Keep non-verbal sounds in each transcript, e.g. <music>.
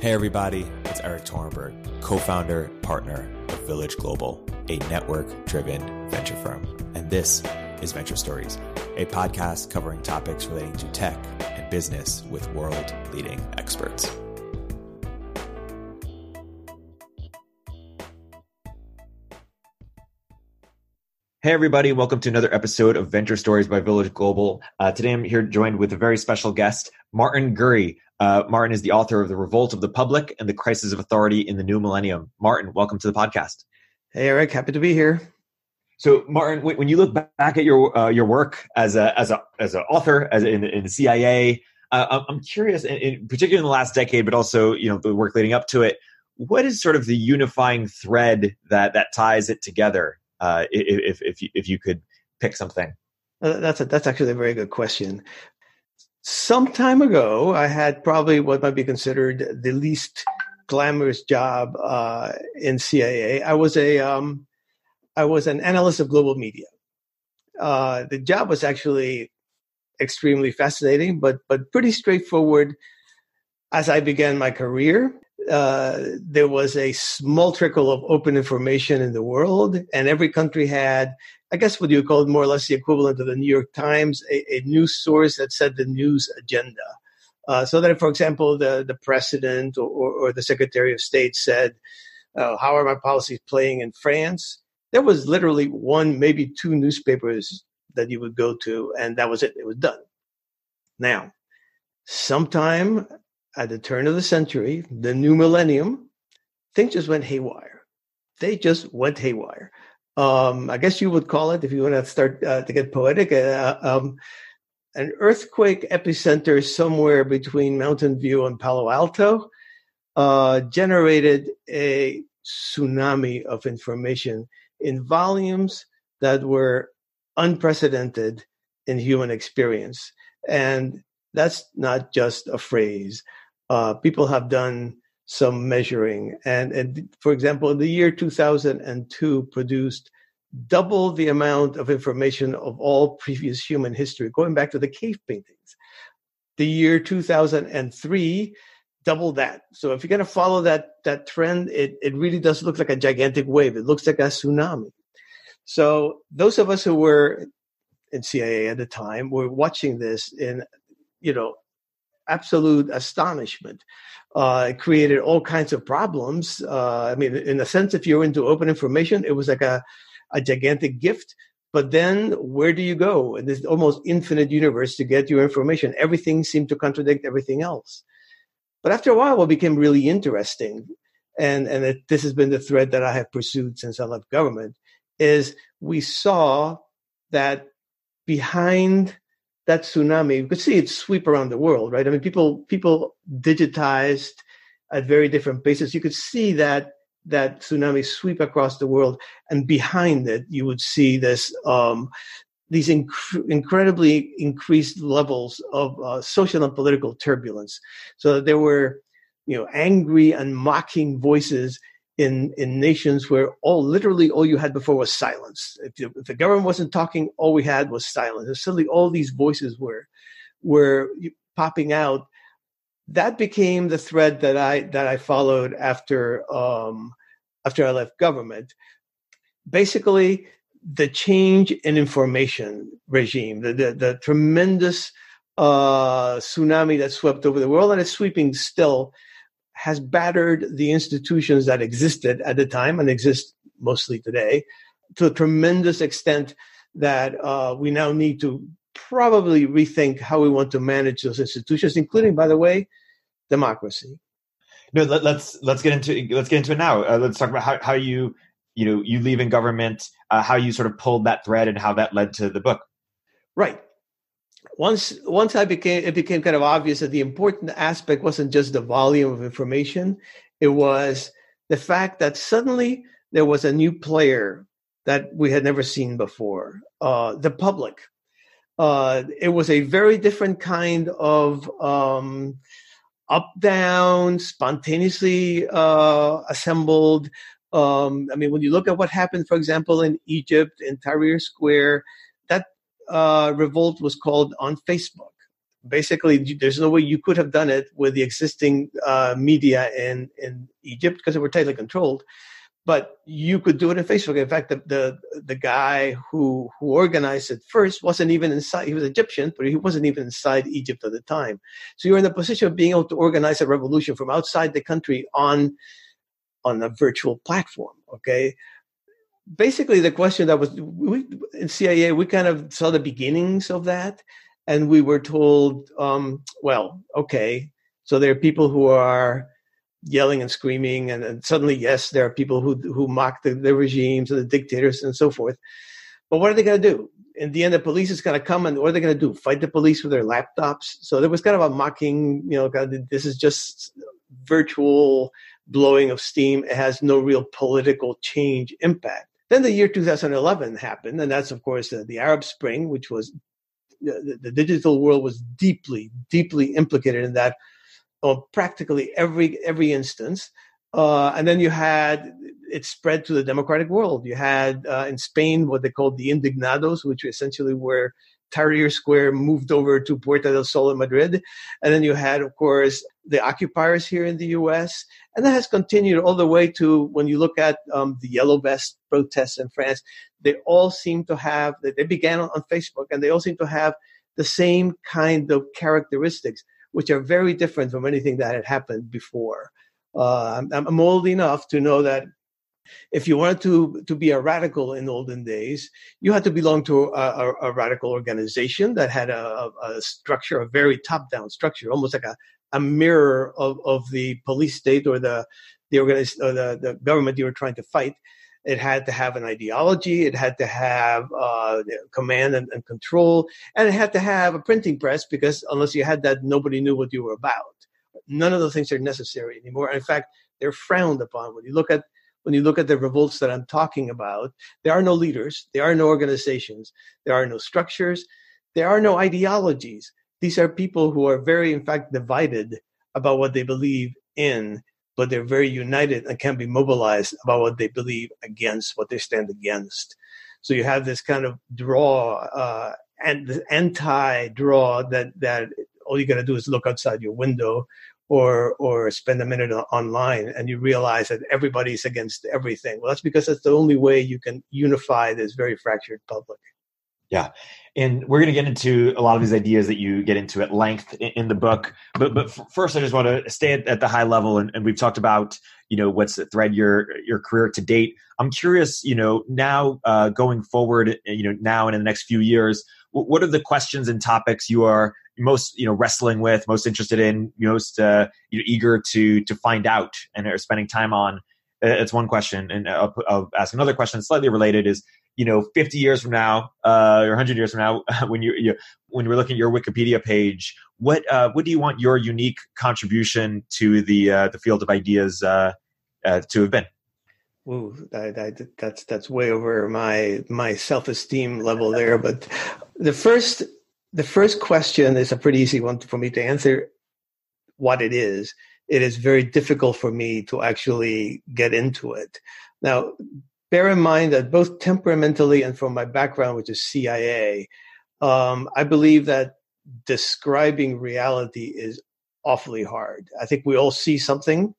Hey, everybody, it's Erik Torenberg, co founder, partner of Village Global, a network driven venture firm. And this is Venture Stories, a podcast covering topics relating to tech and business with world leading experts. Hey, everybody, welcome to another episode of Venture Stories by Village Global. Uh, today I'm here joined with a very special guest, Martin Gurri. Uh, Martin is the author of The Revolt of the Public and the Crisis of Authority in the New Millennium. Martin, welcome to the podcast. Hey, Erik. happy to be here. So, Martin, when you look back at your uh, your work as a as a as an author, as in, in the CIA, uh, I'm curious, in, in, particularly in the last decade, but also you know the work leading up to it. What is sort of the unifying thread that that ties it together? uh, if if you, if you could pick something? Uh, that's a, that's actually a very good question. Some time ago, I had probably what might be considered the least glamorous job uh, in CIA. I was a um, I was an analyst of global media. Uh, the job was actually extremely fascinating, but but pretty straightforward. As I began my career, uh, there was a small trickle of open information in the world, and every country had, I guess, what you call it, more or less the equivalent of the New York Times, a, a news source that set the news agenda. Uh, so that, for example, the the president or, or the secretary of state said, uh, "How are my policies playing in France?" There was literally one, maybe two newspapers that you would go to, and that was it. It was done. Now, sometime at the turn of the century, the new millennium, things just went haywire. They just went haywire. Um, I guess you would call it, if you want to start uh, to get poetic, uh, um, an earthquake epicenter somewhere between Mountain View and Palo Alto uh, generated a tsunami of information in volumes that were unprecedented in human experience. And that's not just a phrase uh, people have done some measuring. And, and for example, the year 2002 produced double the amount of information of all <laughs> previous human history, going back to the cave paintings. The year 2003 double that. So if you're going to follow that that trend, it, it really does look like a gigantic wave. It looks like a tsunami. So those of us who were in CIA at the time were watching this in, you know, absolute astonishment. Uh, it created all kinds of problems. Uh, I mean, in a sense, if you're into open information, it was like a, a gigantic gift. But then where do you go in this almost infinite universe to get your information? Everything seemed to contradict everything else. But after a while, what became really interesting, and, and it, this has been the thread that I have pursued since I left government, is we saw that behind that tsunami, you could see it sweep around the world, right? I mean, people people digitized at very different paces. You could see that that tsunami sweep across the world, and behind it, you would see this um, these inc- incredibly increased levels of uh, social and political turbulence. So there were, you know, angry and mocking voices in in nations where all literally all you had before was silence. If, you, if the government wasn't talking, all we had was silence. And suddenly, all these voices were were popping out. That became the thread that I that I followed after um, after I left government. Basically, the change in information regime, the the, the tremendous uh, tsunami that swept over the world and it's sweeping still has battered the institutions that existed at the time and exist mostly today to a tremendous extent that uh, we now need to probably rethink how we want to manage those institutions, including, by the way, democracy. No, let, us let's, let's get into let's get into it now. Uh, let's talk about how, how you you know you leave in government, uh, how you sort of pulled that thread, and how that led to the book. Right once once I became it became kind of obvious that the important aspect wasn't just the volume of information, it was the fact that suddenly there was a new player that we had never seen before, uh, the public. Uh, it was a very different kind of um, up down, spontaneously uh, assembled. Um, I mean, when you look at what happened, for example, in Egypt, in Tahrir Square, uh, revolt was called on Facebook. Basically, there's no way you could have done it with the existing uh, media in in Egypt because they were tightly controlled. But you could do it in Facebook. In fact, the, the the guy who who organized it first wasn't even inside. He was Egyptian, but he wasn't even inside Egypt at the time. So you're in the position of being able to organize a revolution from outside the country on on a virtual platform. Okay, basically the question that was we, in CIA, we kind of saw the beginnings of that, and we were told, um, well, okay, so there are people who are yelling and screaming, and, and suddenly, yes, there are people who who mock the, the regimes and the dictators and so forth. But what are they going to do? In the end, the police is going to come, and what are they going to do? Fight the police with their laptops? So there was kind of a mocking, you know, kind of, this is just virtual blowing of steam. It has no real political change impact. Then the year 2011 happened, and that's, of course, uh, the Arab Spring, which was the, the, digital world was deeply, deeply implicated in that on practically every every instance. Uh, and then you had it spread to the democratic world. You had uh, in Spain what they called the indignados, which essentially were Tahrir Square moved over to Puerta del Sol in Madrid. And then you had, of course, the occupiers here in the US. And that has continued all the way to when you look at um, the Yellow Vest protests in France, they all seem to have, they began on, Facebook and they all seem to have the same kind of characteristics, which are very different from anything that had happened before. Uh, I'm, I'm old enough to know that if you wanted to to be a radical in olden days, you had to belong to a, a, a radical organization that had a, a, structure, a very top down structure, almost like a, a mirror of, of the police state or the the, organiz- or the the government you were trying to fight. It had to have an ideology. It had to have uh, command and, and control, and it had to have a printing press because unless you had that, nobody knew what you were about. None of those things are necessary anymore. In fact, they're frowned upon. When you look at when you look at the revolts that I'm talking about, there are no leaders, there are no organizations, there are no structures, there are no ideologies. These are people who are very, in fact, divided about what they believe in, but they're very united and can be mobilized about what they believe against, what they stand against. So you have this kind of draw uh, and anti draw that that all you got to do is look outside your window or or spend a minute online and you realize that everybody's against everything. Well that's because that's the only way you can unify this very fractured public. Yeah. And we're going to get into a lot of these ideas that you get into at length in, the book. But but first i just want to stay at, at the high level and, and, we've talked about you know what's the thread your your career to date. I'm curious you know now uh, going forward you know now and in the next few years what are the questions and topics you are most you know wrestling with, most interested in, most uh, you eager to to find out and are spending time on? Uh, it's one question, and I'll, I'll ask another question slightly related. Is you know, 50 years from now, uh, or 100 years from now, <laughs> when you, you when we're looking at your Wikipedia page, what uh, what do you want your unique contribution to the uh, the field of ideas uh, uh, to have been? Ooh, I, I, that's that's way over my my self esteem level there. But the first the first question is a pretty easy one for me to answer. What it is, it is very difficult for me to actually get into it. Now, bear in mind that both temperamentally and from my background, which is CIA, um, I believe that describing reality is awfully hard. I think we all see something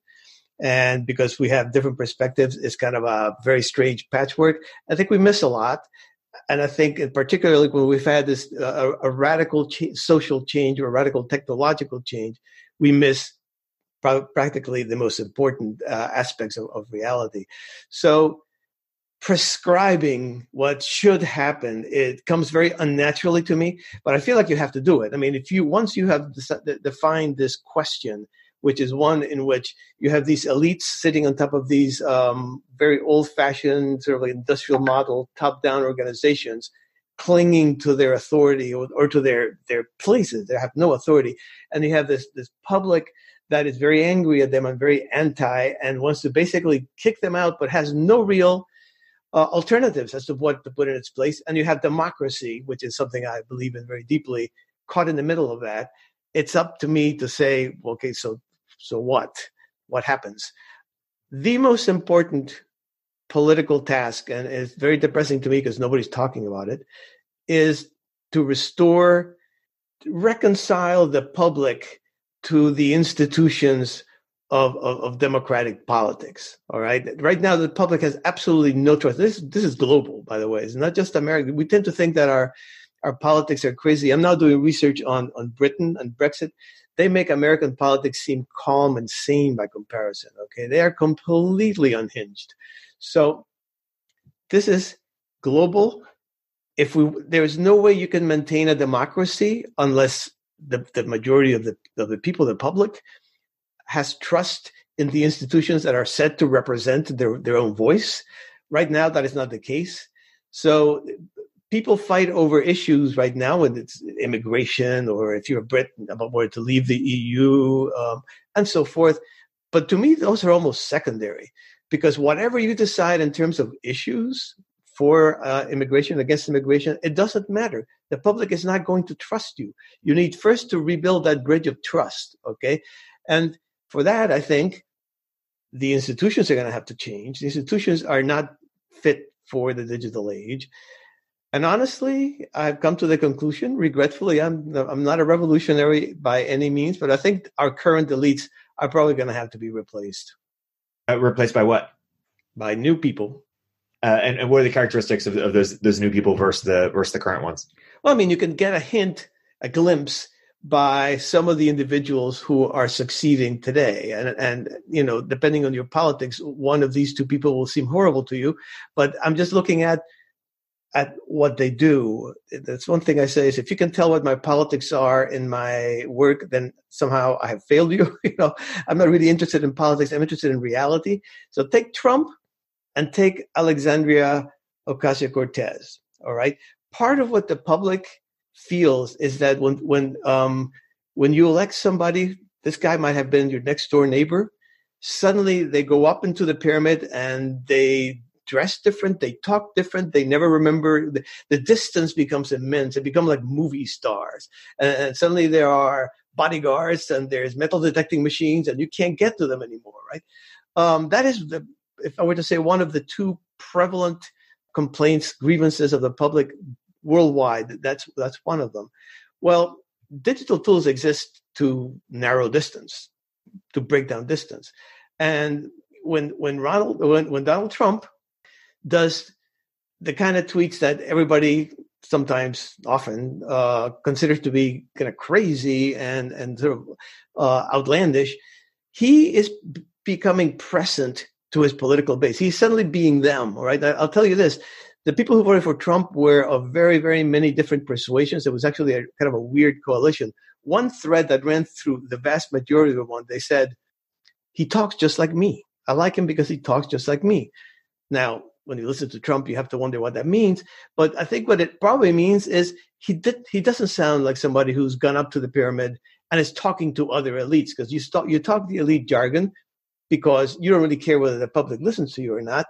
and because we have different perspectives, it's kind of a very strange patchwork. I think we miss a lot. And I think, particularly when we've had this uh, a radical ch- social change or radical technological change, we miss practically the most important uh, aspects of, of reality. So, prescribing what should happen it comes very unnaturally to me but i feel like you have to do it i mean if you once you have defined this question which is one in which you have these elites sitting on top of these um, very old-fashioned sort of like industrial model top-down organizations clinging to their authority or, or, to their their places. They have no authority. And you have this this public that is very angry at them and very anti and wants to basically kick them out but has no real uh, alternatives as to what to put in its place. And you have democracy which is something i believe in very deeply caught in the middle of that. It's up to me to say okay so so what? What happens? The most important political task, and it's very depressing to me because nobody's talking about it, is to restore reconcile the public to the institutions of, of, of, democratic politics. All right. Right now, the public has absolutely no trust. This this is global, by the way. It's not just America. We tend to think that our our politics are crazy. I'm now doing research on on Britain and Brexit. They make American politics seem calm and sane by comparison. Okay, they are completely unhinged. So this is global. If we there is no way you can maintain a democracy unless the, the majority of the of the people, the public, has trust in the institutions that are set to represent their, their own voice. Right now, that is not the case. So people fight over issues right now, when it's immigration or if you're a Brit about whether to leave the EU um, and so forth. But to me, those are almost secondary because whatever you decide in terms of issues for uh, immigration, against immigration, it doesn't matter. The public is not going to trust you. You need first to rebuild that bridge of trust, okay? And for that, I think the institutions are going to have to change. The institutions are not fit for the digital age. And honestly, I've come to the conclusion, regretfully, I'm, I'm not a revolutionary by any means, but I think our current elites are probably going to have to be replaced. Uh, replaced by what? By new people. Uh, and, and, what are the characteristics of, of, those those new people versus the versus the current ones? Well, I mean, you can get a hint, a glimpse by some of the individuals who are succeeding today. And, and, you know, depending on your politics, one of these two people will seem horrible to you. But I'm just looking at, at what they do. That's one thing I say is if you can tell what my politics are in my work, then somehow I have failed you. <laughs> you know, I'm not really interested in politics. I'm interested in reality. So take Trump and take Alexandria Ocasio Cortez. All right. Part of what the public feels is that when when um, when you elect somebody, this guy might have been your next door neighbor. Suddenly, they go up into the pyramid and they dress different, they talk different, they never remember. The, the distance becomes immense. They become like movie stars, and, and suddenly there are bodyguards and there's metal detecting machines, and you can't get to them anymore. Right? Um, that is the if I were to say one of the two prevalent complaints, grievances of the public worldwide. That's that's one of them. Well, digital tools exist to narrow distance, to break down distance, and when when Ronald when, when Donald Trump does the kind of tweets that everybody sometimes often uh, considers to be kind of crazy and and sort of uh, outlandish, he is b- becoming present to his political base. He's suddenly being them. All right, I'll tell you this: the people who voted for Trump were of very, very many different persuasions. It was actually a kind of a weird coalition. One thread that ran through the vast majority of them, they said, he talks just like me. I like him because he talks just like me. Now, when you listen to Trump, you have to wonder what that means. But I think what it probably means is he did, he doesn't sound like somebody who's gone up to the pyramid and is talking to other elites because you, st- you talk the elite jargon because you don't really care whether the public listens to you or not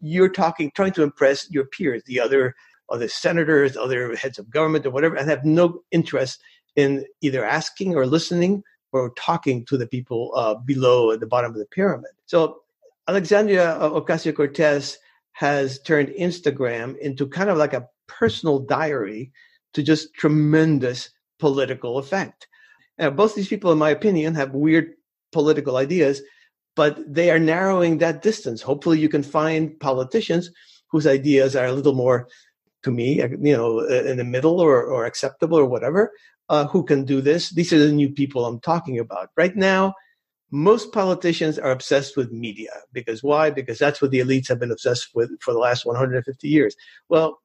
you're talking, trying to impress your peers, the other other senators, other heads of government, or whatever, and have no interest in either asking or listening or talking to the people uh, below at the bottom of the pyramid. So Alexandria Ocasio Cortez has turned Instagram into kind of like a personal diary to just tremendous political effect. Now, both these people, in my opinion, have weird political ideas, but they are narrowing that distance. Hopefully, you can find politicians whose ideas are a little more, to me, you know, in the middle or, or acceptable or whatever, uh, who can do this. These are the new people I'm talking about. Right now, most politicians are obsessed with media because why? Because that's what the elites have been obsessed with for the last 150 years. Well,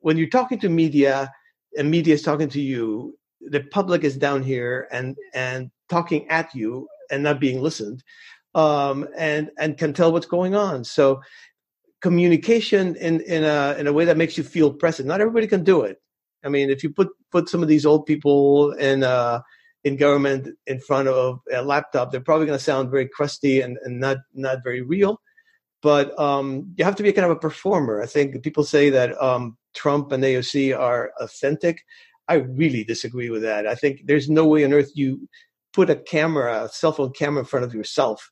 when you're talking to media and media is talking to you, the public is down here and and talking at you and not being listened um, and and can tell what's going on. So communication in in a in a way that makes you feel present. Not everybody can do it. I mean, if you put put some of these old people in uh, in government in front of a laptop, they're probably going to sound very crusty and, and not not very real. But um, you have to be kind of a performer. I think people say that um, Trump and AOC are authentic. I really disagree with that. I think there's no way on earth you put a camera, a cell phone camera in front of yourself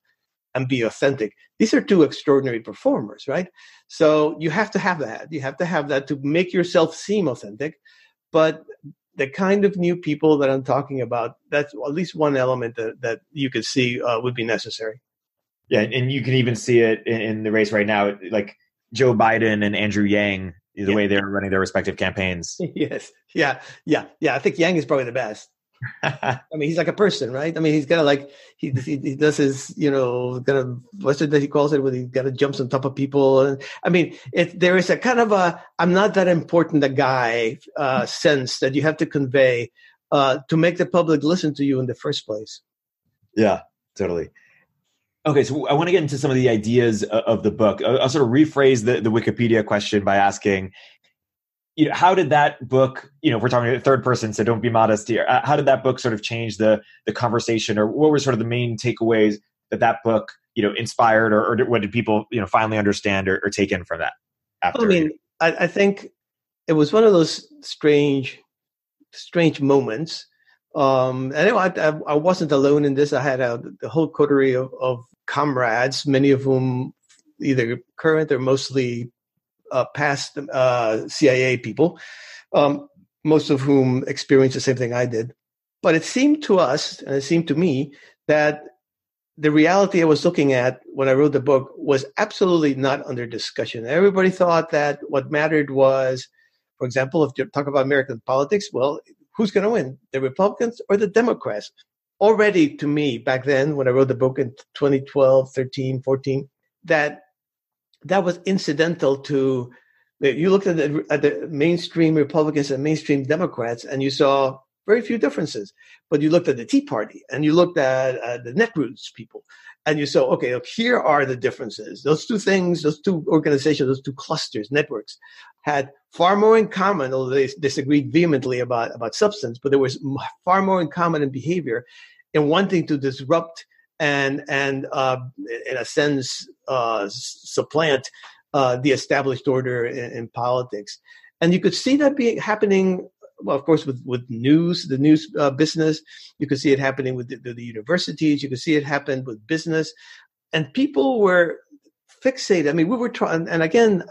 and be authentic. These are two extraordinary performers, right? So you have to have that. You have to have that to make yourself seem authentic. But the kind of new people that I'm talking about, that's at least one element that, that you could see uh, would be necessary. Yeah, and you can even see it in, in the race right now, like Joe Biden and Andrew Yang, the yeah. way they're running their respective campaigns. <laughs> yes, yeah, yeah, yeah. I think Yang is probably the best. I mean, he's like a person, right? I mean, he's kind of like he, he, he does his, you know, kind of what's it that he calls it when he got to jumps on top of people. And I mean, it, there is a kind of a I'm not that important a guy uh, sense that you have to convey uh, to make the public listen to you in the first place. Yeah, totally. Okay, so I want to get into some of the ideas of the book. I'll sort of rephrase the, the Wikipedia question by asking you know, how did that book, you know, if we're talking third person, so don't be modest here. Uh, how did that book sort of change the the conversation, or what were sort of the main takeaways that that book, you know, inspired, or, or what did people, you know, finally understand or, or take in from that? After, I mean, I, I, think it was one of those strange, strange moments. Um, and I, I, I wasn't alone in this. I had a, the whole coterie of, of comrades, many of whom either current or mostly uh, past uh, CIA people, um, most of whom experienced the same thing I did. But it seemed to us, and it seemed to me, that the reality I was looking at when I wrote the book was absolutely not under discussion. Everybody thought that what mattered was, for example, if you talk about American politics, well, who's going to win, the Republicans or the Democrats? Already to me, back then, when I wrote the book in 2012, 13, 14, that that was incidental to you looked at the, at the mainstream Republicans and mainstream Democrats, and you saw very few differences. But you looked at the Tea Party and you looked at uh, the Netroots people, and you saw, okay, look, here are the differences. Those two things, those two organizations, those two clusters, networks, had far more in common, although they disagreed vehemently about, about substance, but there was far more in common in behavior in wanting to disrupt and and uh, in a sense uh, supplant uh, the established order in, in, politics. And you could see that being happening. Well, of course, with, with news, the news uh, business, you could see it happening with the, the, universities. You could see it happen with business, and people were fixated. I mean, we were trying. And again,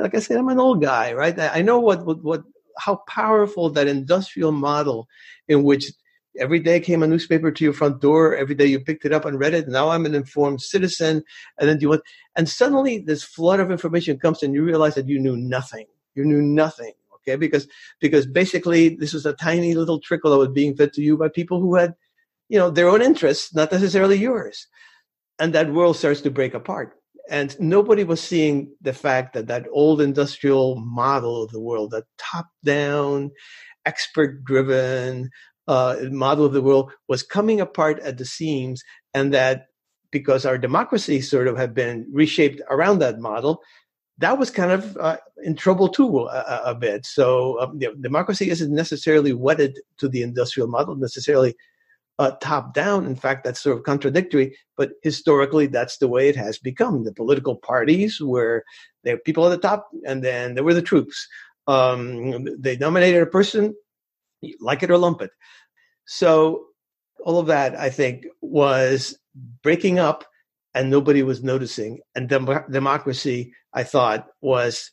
like I said, I'm an old guy, right? I know what what, what how powerful that industrial model in which Every day came a newspaper to your front door. Every day you picked it up and read it. Now I'm an informed citizen. And then you want, and suddenly this flood of information comes and you realize that you knew nothing. You knew nothing. Okay. Because, because basically this was a tiny little trickle that was being fed to you by people who had, you know, their own interests, not necessarily yours. And that world starts to break apart. And nobody was seeing the fact that that old industrial model of the world, that top down, expert driven, uh, model of the world was coming apart at the seams, and that because our democracy sort of had been reshaped around that model, that was kind of uh, in trouble too a, a bit. So um, you know, democracy isn't necessarily wedded to the industrial model necessarily. Uh, top down. In fact, that's sort of contradictory, but historically, that's the way it has become. The political parties were there were people at the top, and then there were the troops. Um, they nominated a person, like it or lump it. So all of that, I think, was breaking up and nobody was noticing. And dem- democracy, I thought, was,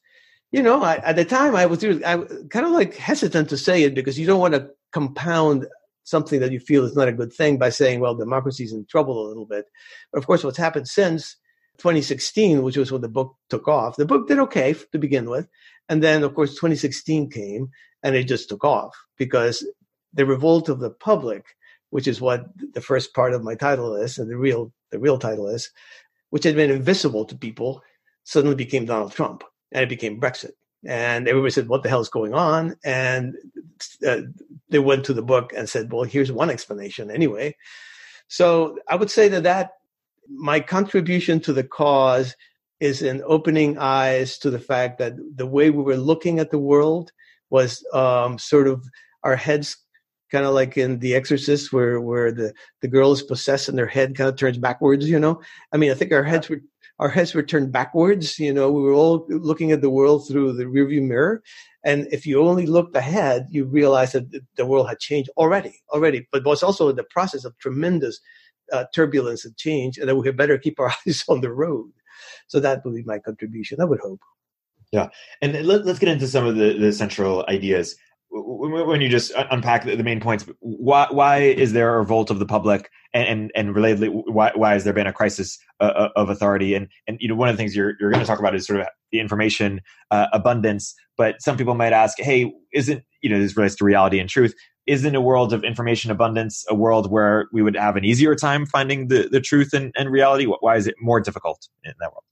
you know, I, at the time I was I, kind of like hesitant to say it because you don't want to compound something that you feel is not a good thing by saying, well, democracy's in trouble a little bit. But of course, what's happened since 2016, which was when the book took off, the book did okay to begin with. And then, of course, 2016 came and it just took off because the revolt of the public, which is what the first part of my title is, and the real the real title is, which had been invisible to people, suddenly became Donald Trump, and it became Brexit. And everybody said, "What the hell is going on?" And uh, they went to the book and said, "Well, here's one explanation, anyway." So I would say that that my contribution to the cause is in opening eyes to the fact that the way we were looking at the world was um, sort of our heads kind of like in The Exorcist, where where the the girl is possessed and their head kind of turns backwards. You know, I mean, I think our heads were our heads were turned backwards. You know, we were all looking at the world through the rearview mirror, and if you only looked ahead, you realize that the world had changed already, already. But was also in the process of tremendous uh, turbulence and change, and that we had better keep our <laughs> eyes on the road. So that would be my contribution. I would hope. Yeah, and let, us get into some of the, the central ideas when you just unpack the main points, why why is there a revolt of the public, and and, and relatedly, why why has there been a crisis uh, uh, of authority? And and you know one of the things you're you're going to talk about is sort of the information uh, abundance. But some people might ask, hey, isn't you know this relates to reality and truth? Isn't a world of information abundance a world where we would have an easier time finding the the truth and, and reality? Why is it more difficult in that world?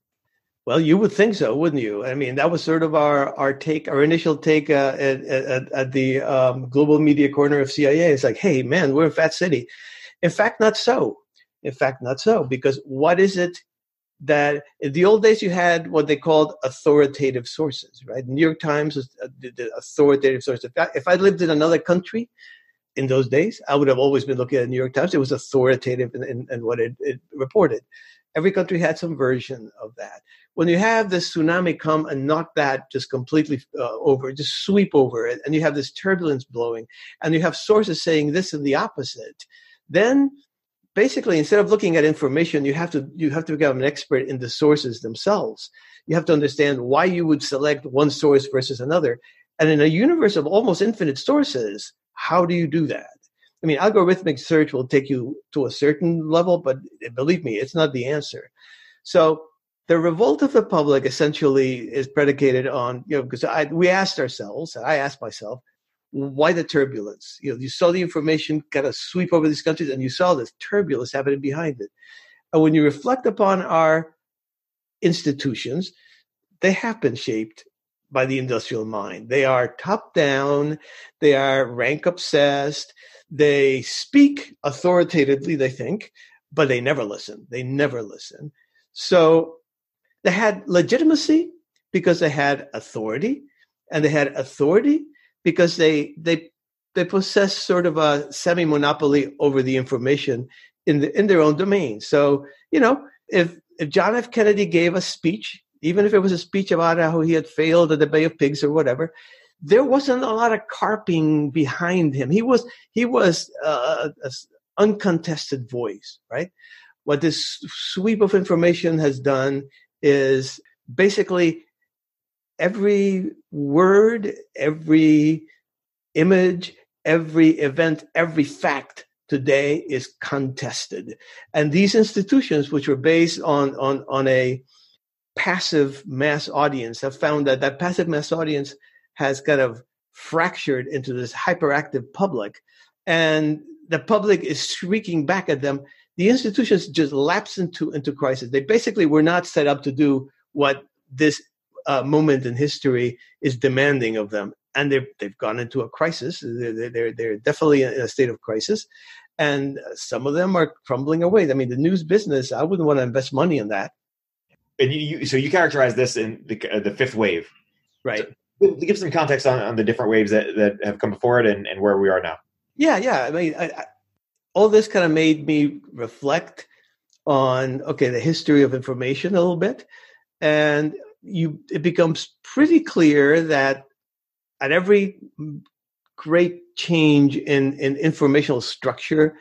Well, you would think so, wouldn't you? I mean, that was sort of our our take, our initial take uh, at, at, at, the um, global media corner of CIA. It's like, hey, man, we're in Fat City. In fact, not so. In fact, not so. Because what is it that in the old days you had what they called authoritative sources, right? New York Times was uh, the authoritative source. If I, if I lived in another country in those days, I would have always been looking at the New York Times. It was authoritative in, in, in what it, it reported. Every country had some version of that when you have this tsunami come and knock that just completely uh, over, just sweep over it, and you have this turbulence blowing, and you have sources saying this and the opposite, then basically instead of looking at information, you have to you have to become an expert in the sources themselves. You have to understand why you would select one source versus another. And in a universe of almost infinite sources, how do you do that? I mean, algorithmic search will take you to a certain level, but believe me, it's not the answer. So the revolt of the public essentially is predicated on you know because I, we asked ourselves i asked myself why the turbulence? You know you saw the information kind of sweep over these countries and you saw this turbulence happening behind it. And when you reflect upon our institutions they have been shaped by the industrial mind. They are top down. They are rank obsessed they speak authoritatively they think but they never listen they never listen so they had legitimacy because they had authority, and they had authority because they they they possess sort of a semi monopoly over the information in the in their own domain. So you know, if if John F. Kennedy gave a speech, even if it was a speech about how he had failed at the Bay of Pigs or whatever, there wasn't a lot of carping behind him. He was he was uh, an uncontested voice, right? What this sweep of information has done is basically every word, every image, every event, every fact today is contested. And these institutions, which were based on, on, on a passive mass audience, have found that that passive mass audience has kind of fractured into this hyperactive public. And the public is shrieking back at them the institutions just lapse into into crisis. They basically were not set up to do what this uh, moment in history is demanding of them, and they've they've gone into a crisis. They're they're, they're definitely in a state of crisis, and some of them are crumbling away. I mean, the news business. I wouldn't want to invest money in that. And you, you so you characterize this in the, uh, the fifth wave, right? So, give some context on, on the different waves that, that have come before it and, and where we are now. Yeah, yeah. I mean, I, all this kind of made me reflect on okay the history of information a little bit and you it becomes pretty clear that at every great change in in informational structure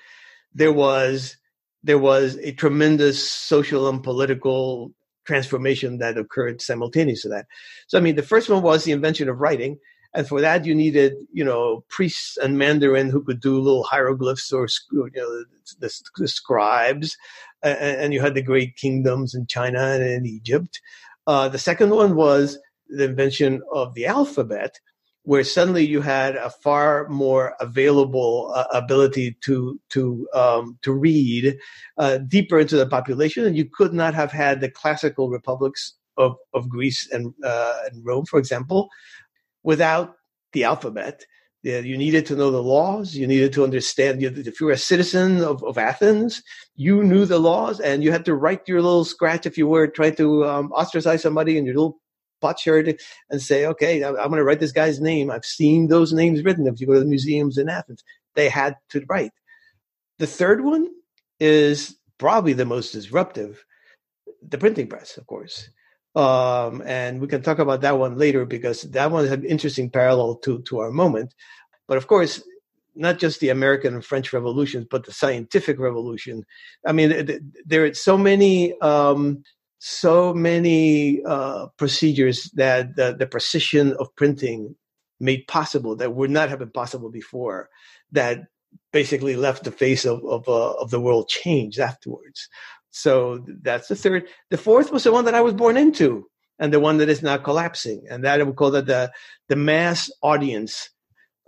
there was there was a tremendous social and political transformation that occurred simultaneous to that. So i mean the first one was the invention of writing and for that you needed you know priests and mandarin who could do little hieroglyphs or you know the, the scribes and, you had the great kingdoms in china and in egypt. Uh, the second one was the invention of the alphabet where suddenly you had a far more available uh, ability to to um, to read uh, deeper into the population, and you could not have had the classical republics of, of Greece and, uh, and Rome, for example, without the alphabet. You needed to know the laws. You needed to understand. If you were a citizen of, of Athens, you knew the laws, and you had to write your little scratch if you were trying to um, ostracize somebody in your little potsherd and say, "Okay, I'm going to write this guy's name." I've seen those names written. If you go to the museums in Athens, they had to write. The third one is probably the most disruptive, the printing press, of course. Um, and we can talk about that one later because that one has an interesting parallel to, to our moment. But of course, not just the American and French revolutions, but the scientific revolution. I mean, there are so many, um, so many uh, procedures that the, the, precision of printing made possible that would not have been possible before that basically left the face of of, uh, of the world changed afterwards. So that's the third. The fourth was the one that i was born into and the one that is now collapsing and that would call that the the mass audience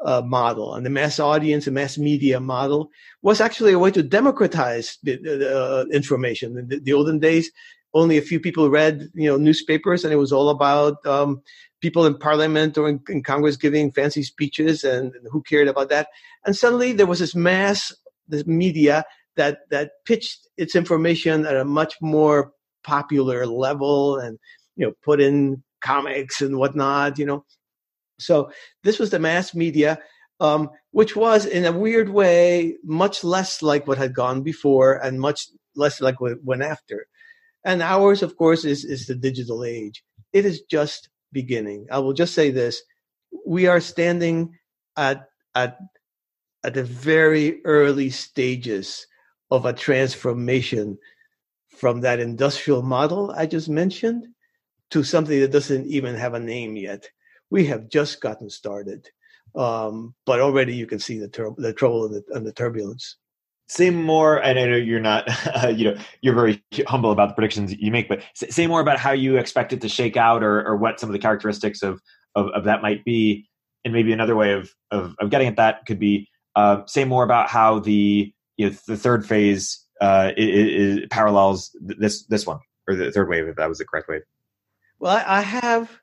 uh, model. And the mass audience and mass media model was actually a way to democratize the, uh, information. In the, the, olden days only a few people read you know newspapers and it was all about um, people in parliament or in, in, congress giving fancy speeches and, and who cared about that. And suddenly there was this mass this media that that pitched its information at a much more popular level and you know put in comics and whatnot you know. So this was the mass media um, which was in a weird way much less like what had gone before and much less like what went after and ours, of course, is, is the digital age. It is just beginning. I will just say this. We are standing at, at, at the very early stages of a transformation from that industrial model I just mentioned to something that doesn't even have a name yet. We have just gotten started, um, but already you can see the, tur- the trouble and the, and the turbulence say more and i know you're not <laughs> uh, you know you're very humble about the predictions you make but say more about how you expect it to shake out or, or what some of the characteristics of, of, of that might be and maybe another way of of, of getting at that could be uh, say more about how the you know the third phase uh, is, is parallels this this one or the third wave if that was the correct wave. Well i, I have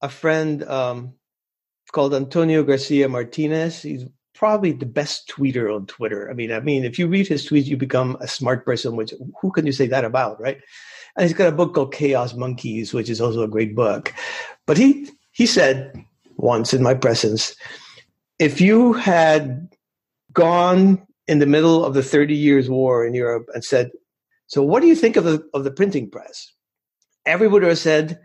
a friend um, called antonio garcia martinez. He's probably the best tweeter on Twitter. I mean, I mean, if you read his tweets, you become a smart person. Which who can you say that about, right? And he's got a book called Chaos Monkeys, which is also a great book. But he he said once in my presence, if you had gone in the middle of the Thirty Years' War in Europe and said, "So, what do you think of the of the printing press?" Everybody would have said,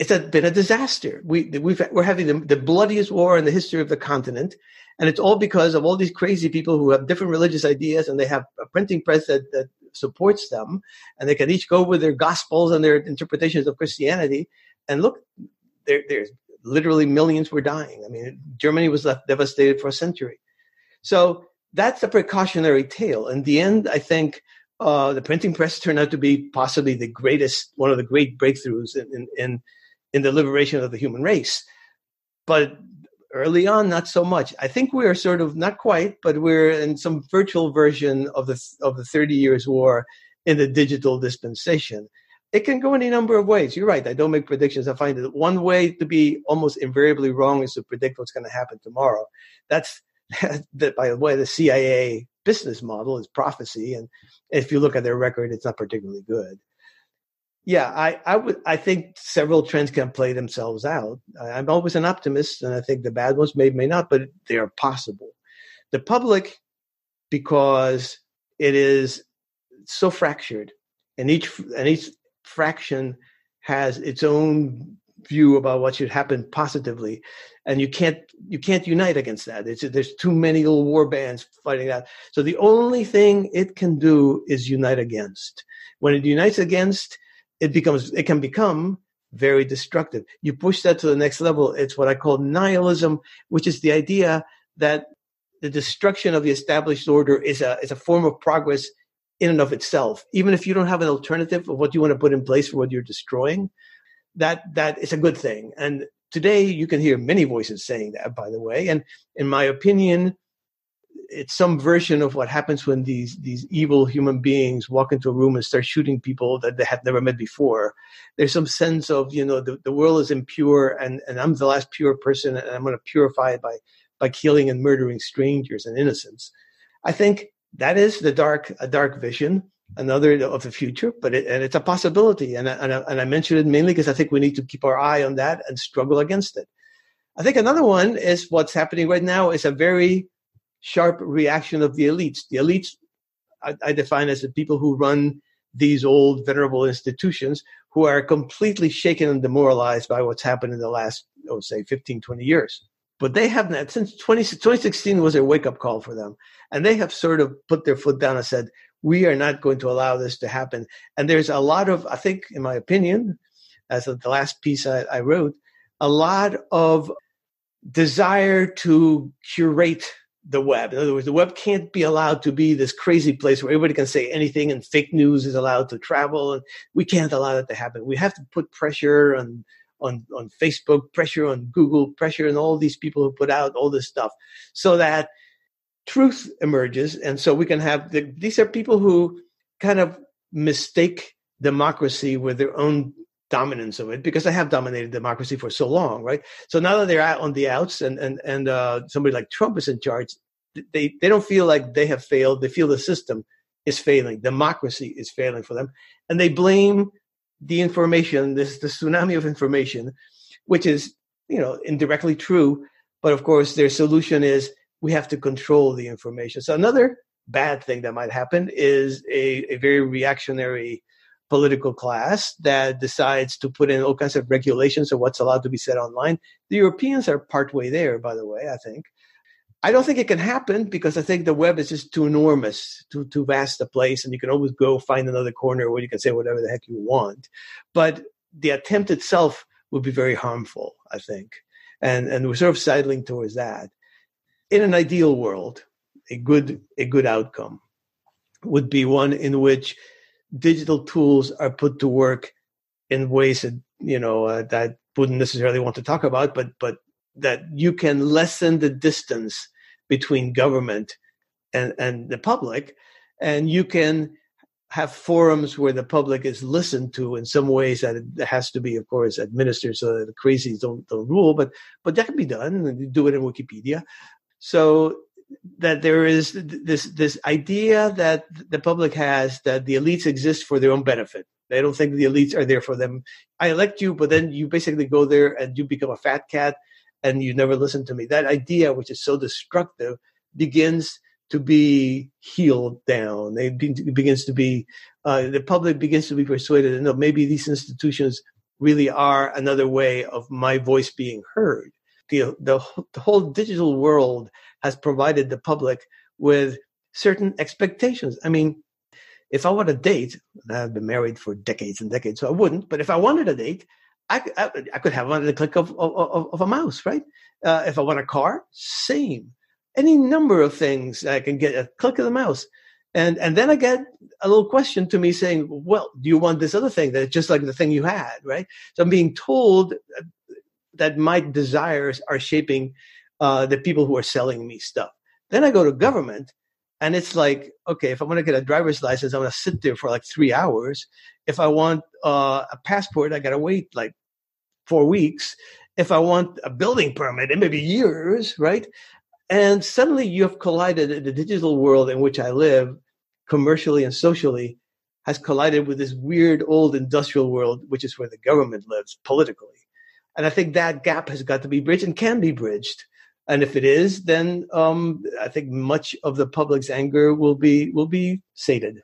it's a, been a disaster. We, we're having the, the, bloodiest war in the history of the continent. And it's all because of all these crazy people who have different religious ideas and they have a printing press that, that supports them. And they can each go with their gospels and their interpretations of Christianity. And look, there, there's literally millions were dying. I mean, Germany was left devastated for a century. So that's a precautionary tale. In the end, I think uh, the printing press turned out to be possibly the greatest, one of the great breakthroughs in, in, in the liberation of the human race. But early on not so much. I think we're sort of not quite but we're in some virtual version of the of the 30 years war in the digital dispensation. It can go any number of ways. You're right i don't make predictions. I find that one way to be almost invariably wrong is to predict what's going to happen tomorrow. That's <laughs> that by the way the cia business model is prophecy and if you look at their record it's not particularly good yeah, I, I would. I think several trends can play themselves out. I'm always an optimist, and I think the bad ones may may not, but they are possible. The public, because it is so fractured, and each and each fraction has its own view about what should happen positively, and you can't you can't unite against that. It's, there's too many little war bands fighting that. So the only thing it can do is unite against. When it unites against, it becomes it can become very destructive. You push that to the next level. It's what I call nihilism, which is the idea that the destruction of the established order is a is a form of progress in and of itself. Even if you don't have an alternative of what you want to put in place for what you're destroying, that that is a good thing. And today you can hear many voices saying that, by the way. And in my opinion, it's some version of what happens when these these evil human beings walk into a room and start shooting people that they have never met before. There's some sense of you know the, the world is impure and and I'm the last pure person and I'm going to purify it by by killing and murdering strangers and innocents. I think that is the dark a dark vision, another of the future, but it, and it's a possibility. And I, and I, and I mentioned it mainly because I think we need to keep our eye on that and struggle against it. I think another one is what's happening right now is a very sharp reaction of the elites. The elites I, I define as the people who run these old venerable institutions who are completely shaken and demoralized by what's happened in the last, oh, say, 15, 20 years. But they have not, since 20, 2016 was a wake up call for them. And they have sort of put their foot down and said, we are not going to allow this to happen. And there's a lot of, I think, in my opinion, as of the last piece I, I wrote, a lot of desire to curate the web. In other words, the web can't be allowed to be this crazy place where everybody can say anything and fake news is allowed to travel. And we can't allow that to happen. We have to put pressure on on, on Facebook, pressure on Google, pressure on all these people who put out all this stuff so that truth emerges. And so we can have the, these are people who kind of mistake democracy with their own dominance of it because they have dominated democracy for so long, right? So now that they're out on the outs and and and uh, somebody like Trump is in charge, they they don't feel like they have failed. They feel the system is failing, democracy is failing for them, and they blame the information, this the tsunami of information, which is you know indirectly true. But of course, their solution is we have to control the information. So another bad thing that might happen is a, a very reactionary political class that decides to put in all kinds of regulations of what's allowed to be said online. The Europeans are partway there, by the way, I think. I don't think it can happen because I think the web is just too enormous, too too vast a place, and you can always go find another corner where you can say whatever the heck you want. But the attempt itself would be very harmful, I think, and and we're sort of sidling towards that. In an ideal world, a good a good outcome would be one in which digital tools are put to work in ways that you know uh, that wouldn't necessarily want to talk about, but but that you can lessen the distance between government and, and the public, and you can have forums where the public is listened to in some ways that it has to be, of course, administered so that the crazies don't, don't rule, but but that can be done, you do it in Wikipedia. So that there is this this idea that the public has that the elites exist for their own benefit. They don't think the elites are there for them. I elect you, but then you basically go there and you become a fat cat and you never listen to me. That idea, which is so destructive, begins to be healed down. It begins to be, uh, the public begins to be persuaded that no, maybe these institutions really are another way of my voice being heard. The, the, the whole digital world has provided the public with certain expectations. I mean, if I want a date, I've been married for decades and decades, so I wouldn't, but if I wanted a date, I, I, I could have one at the click of, of, of a mouse, right? Uh, if I want a car, same. Any number of things I can get a click of the mouse. And, and then I get a little question to me saying, well, do you want this other thing that's just like the thing you had, right? So I'm being told that my desires are shaping uh, the people who are selling me stuff. Then I go to government and it's like, okay, if I want to get a driver's license, I'm going to sit there for like three hours. If I want uh, a passport, I got to wait like four weeks. If I want a building permit, it may be years, right? And suddenly you have collided the digital world in which I live, commercially and socially, has collided with this weird old industrial world, which is where the government lives politically. And I think that gap has got to be bridged and can be bridged. And if it is, then um, I think much of the public's anger will be will be sated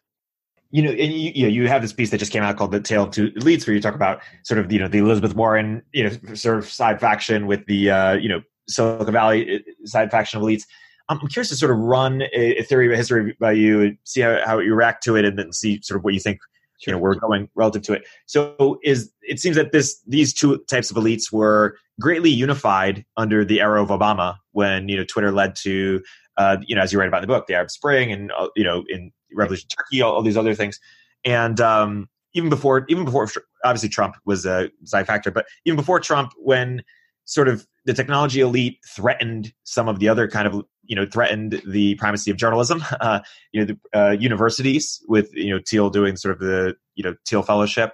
you know, and you, you, know, you have this piece that just came out called "The Tale of Two Elites," where you talk about sort of you know the Elizabeth Warren you know sort of side faction with the uh, you know Silicon Valley uh, side faction of elites. I'm curious to sort of run a, a theory of history by you and see how, how you react to it, and then see sort of what you think you know we're going relative to it. So is it seems that this these two types of elites were greatly unified under the era of Obama when you know Twitter led to uh, you know as you write about in the book the Arab Spring and uh, you know in Revolution Turkey, all, all these other things. And um, even before, even before, obviously Trump was a side factor, but even before Trump, when sort of the technology elite threatened some of the other kind of you know threatened the primacy of journalism. <laughs> Uh, you know the uh, universities with you know Thiel doing sort of the you know Thiel fellowship.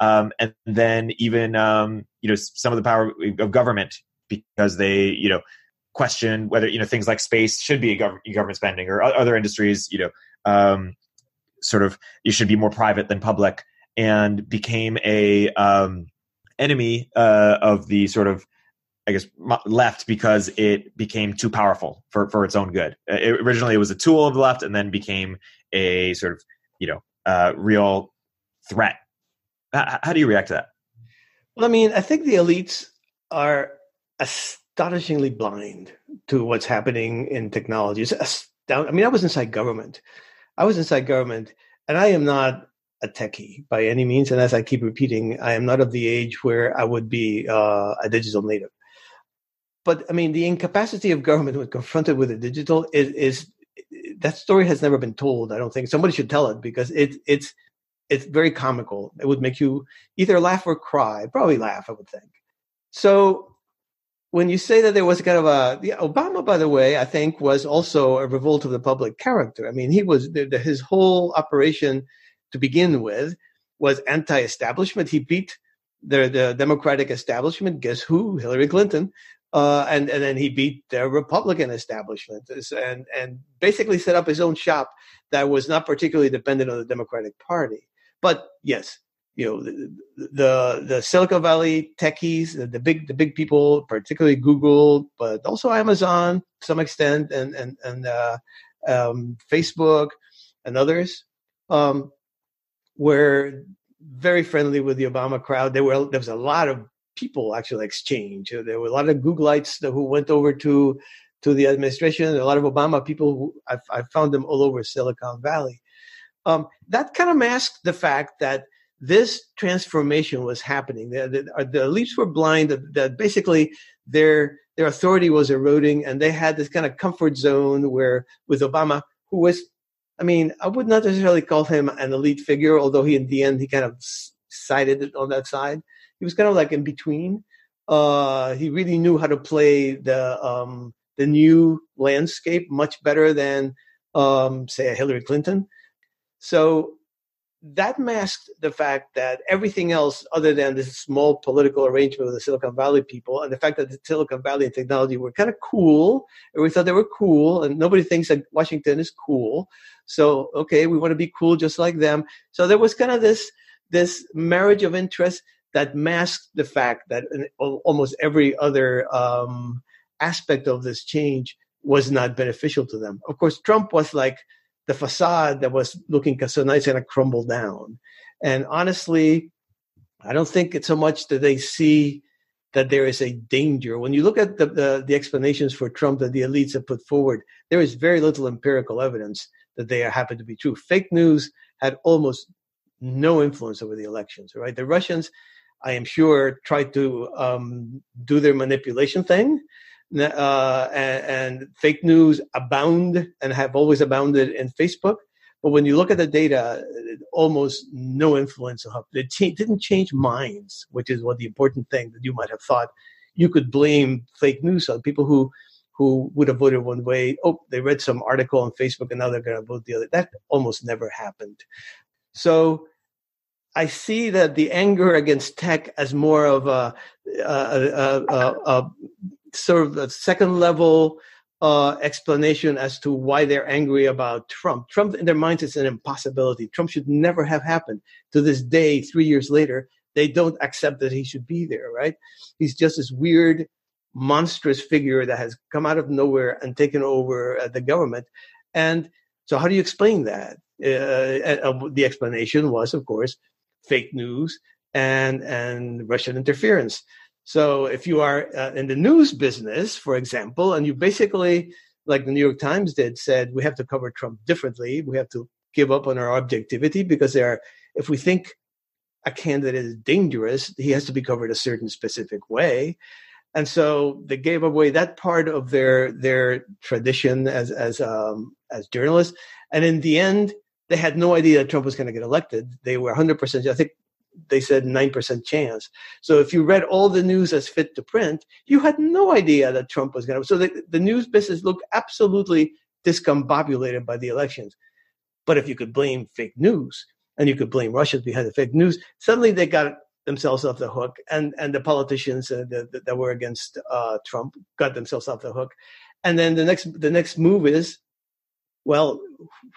Um, and then even um, you know some of the power of government because they you know question whether you know things like space should be government, government spending or other industries you know um, sort of you should be more private than public, and became a um, enemy uh, of the sort of I guess left because it became too powerful for for its own good. Uh, it, originally, it was a tool of the left, and then became a sort of you know uh, real threat. How, how do you react to that? Well, I mean, I think the elites are astonishingly blind to what's happening in technology. It's astound- I mean, I was inside government, I was inside government, and I am not a techie by any means. And as I keep repeating, I am not of the age where I would be uh, a digital native. But I mean, the incapacity of government when confronted with the digital is, is that story has never been told. I don't think somebody should tell it because it, it's it's very comical. It would make you either laugh or cry. Probably laugh, I would think. So when you say that there was kind of a yeah, Obama, by the way, I think was also a revolt of the public character. I mean, he was his whole operation to begin with was anti-establishment. He beat the the Democratic establishment. Guess who? Hillary Clinton. Uh, and and then he beat the Republican establishment and and basically set up his own shop that was not particularly dependent on the Democratic Party. But yes, you know the the, the Silicon Valley techies, the, the, big the big people, particularly Google, but also Amazon to some extent, and and and uh, um, Facebook and others, um, were very friendly with the Obama crowd. There were there was a lot of people actually exchange. There were a lot of Googleites who went over to to the administration. A lot of Obama people who I, I found them all over Silicon Valley. Um, that kind of masked the fact that this transformation was happening. The, the, uh, the elites were blind that, that, basically their their authority was eroding, and they had this kind of comfort zone where with Obama, who was, I mean, I would not necessarily call him an elite figure, although he in the end he kind of sided on that side. He was kind of like in between. Uh, he really knew how to play the um, the new landscape much better than um, say a Hillary Clinton. So that masked the fact that everything else, other than this small political arrangement with the Silicon Valley people, and the fact that the Silicon Valley and technology were kind of cool, and we thought they were cool, and nobody thinks that Washington is cool. So, okay, we want to be cool just like them. So there was kind of this this marriage of interest that masked the fact that almost every other um, aspect of this change was not beneficial to them. Of course, Trump was like the facade that was looking so nice and it crumbled down. And honestly, I don't think it's so much that they see that there is a danger. When you look at the, the, the, explanations for Trump that the elites have put forward, there is very little empirical evidence that they happen to be true. Fake news had almost no influence over the elections, right? The Russians, I am sure, tried to um, do their manipulation thing uh, and, and, fake news abound and have always abounded in Facebook. But when you look at the data, almost no influence. It cha- didn't change minds, which is what the important thing that you might have thought you could blame fake news on people who who would have voted one way. Oh, they read some article on Facebook and now they're going to vote the other. That almost never happened. So I see that the anger against tech as more of a, a, a, a sort of a second level uh, explanation as to why they're angry about Trump. Trump, in their minds, it's an impossibility. Trump should never have happened. To this day, three years later, they don't accept that he should be there, right? He's just this weird, monstrous figure that has come out of nowhere and taken over uh, the government. And so, how do you explain that? Uh, uh, the explanation was, of course, fake news and and Russian interference. So if you are uh, in the news business, for example, and you basically, like the New York Times did, said we have to cover Trump differently. We have to give up on our objectivity because there, are, if we think a candidate is dangerous, he has to be covered a certain specific way. And so they gave away that part of their their tradition as as um, as journalists. And in the end, they had no idea that Trump was going to get elected. They were 100 percent. I think they said 9% chance. So if you read all the news as fit to print, you had no idea that Trump was going to. So the, the news business looked absolutely discombobulated by the elections. But if you could blame fake news and you could blame Russia behind the fake news, suddenly they got themselves off the hook. And, and the politicians uh, that, that, were against uh, Trump got themselves off the hook. And then the next, the next move is, well,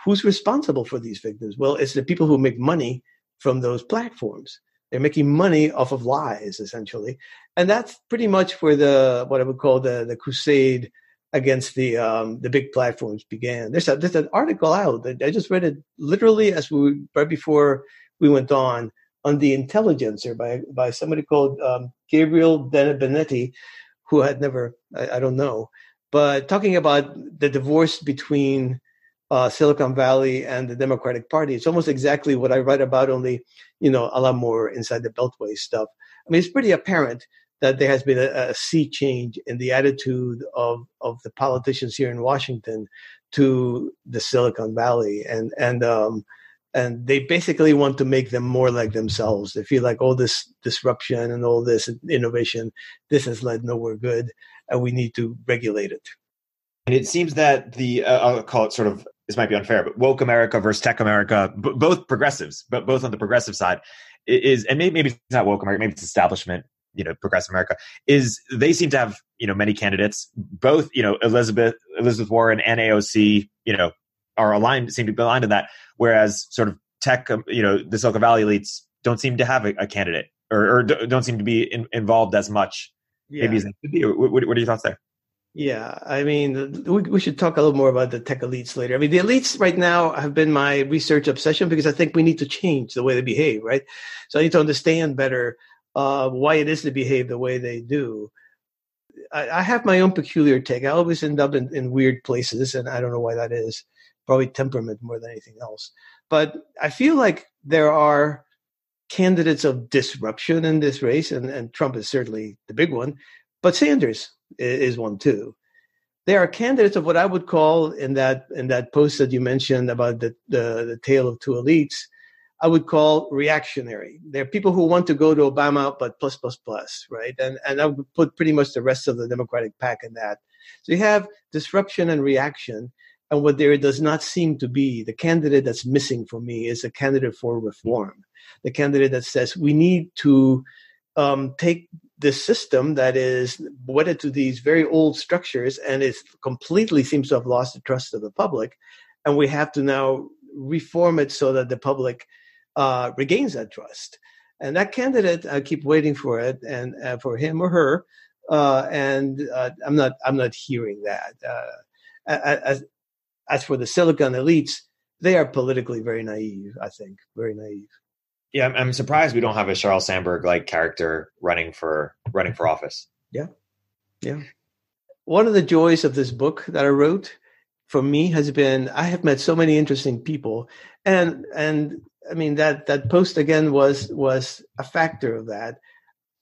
who's responsible for these victims? Well, it's the people who make money from those platforms. They're making money off of lies, essentially, and that's pretty much where the what I would call the the crusade against the um, the big platforms began. There's a, there's an article out that I just read it literally as we right before we went on on the Intelligencer by by somebody called um, Gabriel Debenedetti, who had never I, I, don't know, but talking about the divorce between uh, Silicon Valley and the Democratic Party. It's almost exactly what I write about, only you know a lot more inside the Beltway stuff. I mean, it's pretty apparent that there has been a, a sea change in the attitude of of the politicians here in Washington to the Silicon Valley, and and um, and they basically want to make them more like themselves. They feel like all this disruption and all this innovation, this has led nowhere good, and we need to regulate it. And it seems that the uh, I'll call it sort of this might be unfair, but woke America versus tech America, b- both progressives, but both on the progressive side is, and maybe, maybe it's not woke America, maybe it's establishment, you know, progressive America is they seem to have, you know, many candidates, both, you know, Elizabeth, Elizabeth Warren and AOC, you know, are aligned, seem to be aligned in that. Whereas sort of tech, um, you know, the Silicon Valley elites don't seem to have a, a candidate or, or, don't seem to be in, involved as much yeah. maybe as they could be. What, what are your thoughts there? Yeah, I mean, we, we should talk a little more about the tech elites later. I mean, the elites right now have been my research obsession because I think we need to change the way they behave, right? So I need to understand better uh, why it is they behave the way they do. I, I, have my own peculiar take. I always end up in, in weird places, and I don't know why that is. Probably temperament more than anything else. But I feel like there are candidates of disruption in this race, and, and Trump is certainly the big one. But Sanders is one too. There are candidates of what I would call in that in that post that you mentioned about the the, the tale of two elites. I would call reactionary. There are people who want to go to Obama, but plus plus plus, right? And and I would put pretty much the rest of the Democratic pack in that. So you have disruption and reaction, and what there does not seem to be the candidate that's missing for me is a candidate for reform, the candidate that says we need to um, take this system that is wedded to these very old structures and it completely seems to have lost the trust of the public. And we have to now reform it so that the public uh, regains that trust. And that candidate, I keep waiting for it, and uh, for him or her, uh, and uh, I'm not, I'm not hearing that. Uh, as, as for the Silicon elites, they are politically very naive. I think very naive. Yeah, I'm, I'm surprised we don't have a Sheryl Sandberg like character running for running for office. Yeah, yeah. One of the joys of this book that I wrote for me has been I have met so many interesting people, and and I mean that that post again was was a factor of that.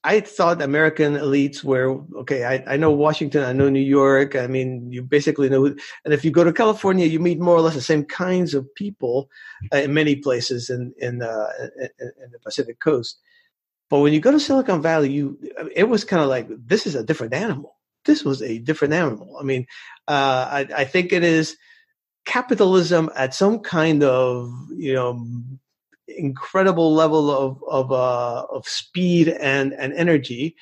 I thought American elites were okay. I, I know Washington, I know New York. I mean, you basically know. And if you go to California, you meet more or less the same kinds of people uh, in many places in in, uh, in, in the Pacific Coast. But when you go to Silicon Valley, you it was kind of like this is a different animal. This was a different animal. I mean, uh, I, I think it is capitalism at some kind of you know incredible level of of uh, of speed and and energy,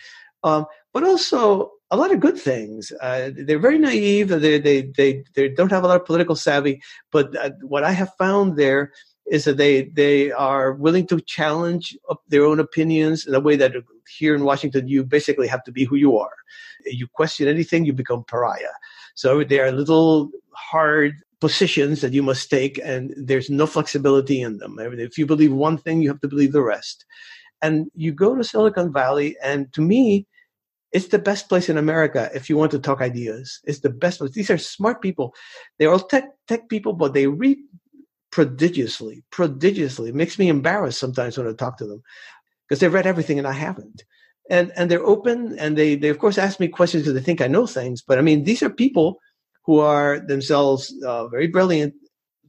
um, but also a lot of good things. Uh, they're very naive. They, they they they don't have a lot of political savvy. But uh, what I have found there is that they they are willing to challenge their own opinions in a way that here in Washington you basically have to be who you are. You question anything, you become pariah. So they are a little hard positions that you must take, and there's no flexibility in them. If you believe one thing, you have to believe the rest. And you go to Silicon Valley, and to me, it's the best place in America if you want to talk ideas. It's the best place. These are smart people. They're all tech tech people, but they read prodigiously, prodigiously. It makes me embarrassed sometimes when I talk to them because they've read everything and I haven't. And and they're open and they they of course ask me questions because they think I know things. But I mean, these are people who are themselves uh, very brilliant,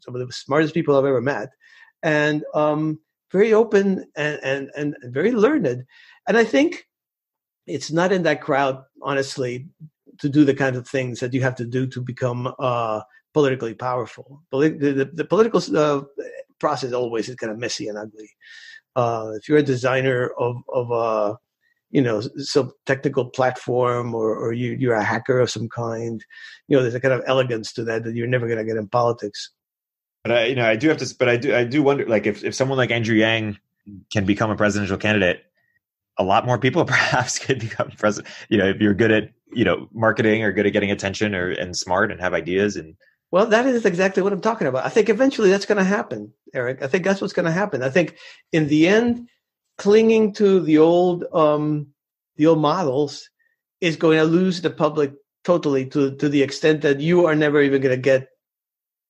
some of the smartest people I've ever met, and um, very open and, and, and very learned. And I think it's not in that crowd, honestly, to do the kind of things that you have to do to become uh, politically powerful. The, the, the political uh, process always is kind of messy and ugly. Uh, if you're a designer of of uh, you know some technical platform or, or you, you're a hacker of some kind you know there's a kind of elegance to that that you're never going to get in politics. But i you know i do have to but i do i do wonder like if, if someone like andrew yang can become a presidential candidate a lot more people <laughs> perhaps could become president you know if you're good at you know marketing or good at getting attention or and smart and have ideas and well that is exactly what i'm talking about. I think eventually that's going to happen Erik. I think that's what's going to happen. I think in the end clinging to the old um, the old models is going to lose the public totally to to the extent that you are never even going to get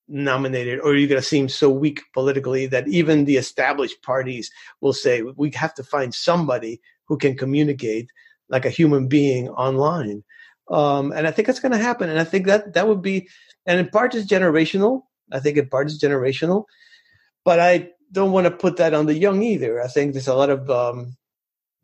nominated or you're going to seem so weak politically that even the established parties will say we have to find somebody who can communicate like a human being online. Um, and I think that's going to happen. And I think that that would be, and in part is generational. I think in part is generational, but I don't want to put that on the young either. I think there's a lot of um,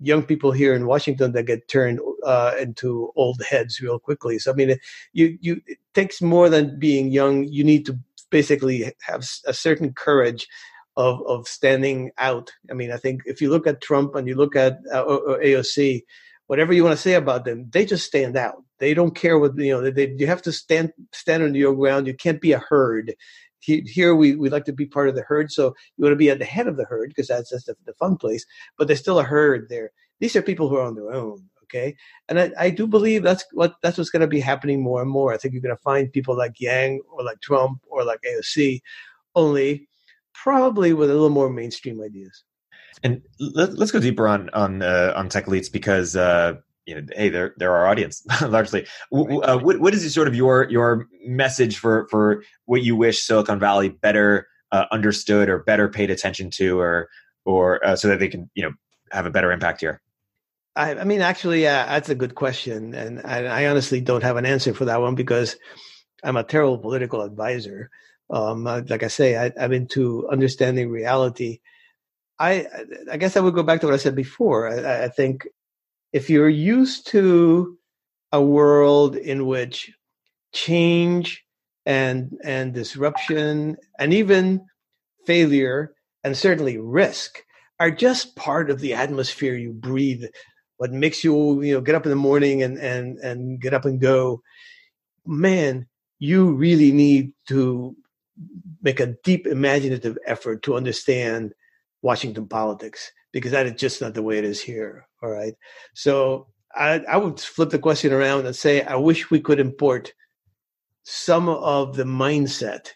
young people here in Washington that get turned uh, into old heads real quickly. So I mean, you you it takes more than being young. You need to basically have a certain courage of of standing out. I mean, I think if you look at Trump and you look at uh, AOC, whatever you want to say about them, they just stand out. They don't care what you know. They, you have to stand stand on your ground. You can't be a herd. Here we, we like to be part of the herd, so you want to be at the head of the herd because that's, that's the, the fun place. But there's still a herd there. These are people who are on their own okay and I, I, do believe that's what that's what's going to be happening more and more i think you're going to find people like yang or like trump or like aoc only probably with a little more mainstream ideas and let, us go deeper on on uh, on tech elites because uh, you know, hey, they're they're our audience <laughs> largely. Uh, what what is sort of your your message for for what you wish Silicon Valley better uh, understood or better paid attention to, or or uh, so that they can you know have a better impact here? I, I mean, actually, uh, that's a good question, and I, I, honestly don't have an answer for that one because I'm a terrible political advisor. Um, uh, like I say, I, I'm into understanding reality I I guess I would go back to what I said before. I, I think if you're used to a world in which change and and disruption and even failure and certainly risk are just part of the atmosphere you breathe what makes you you know get up in the morning and and and get up and go man you really need to make a deep imaginative effort to understand Washington politics because that is just not the way it is here. All right. So I, I would flip the question around and say, I wish we could import some of the mindset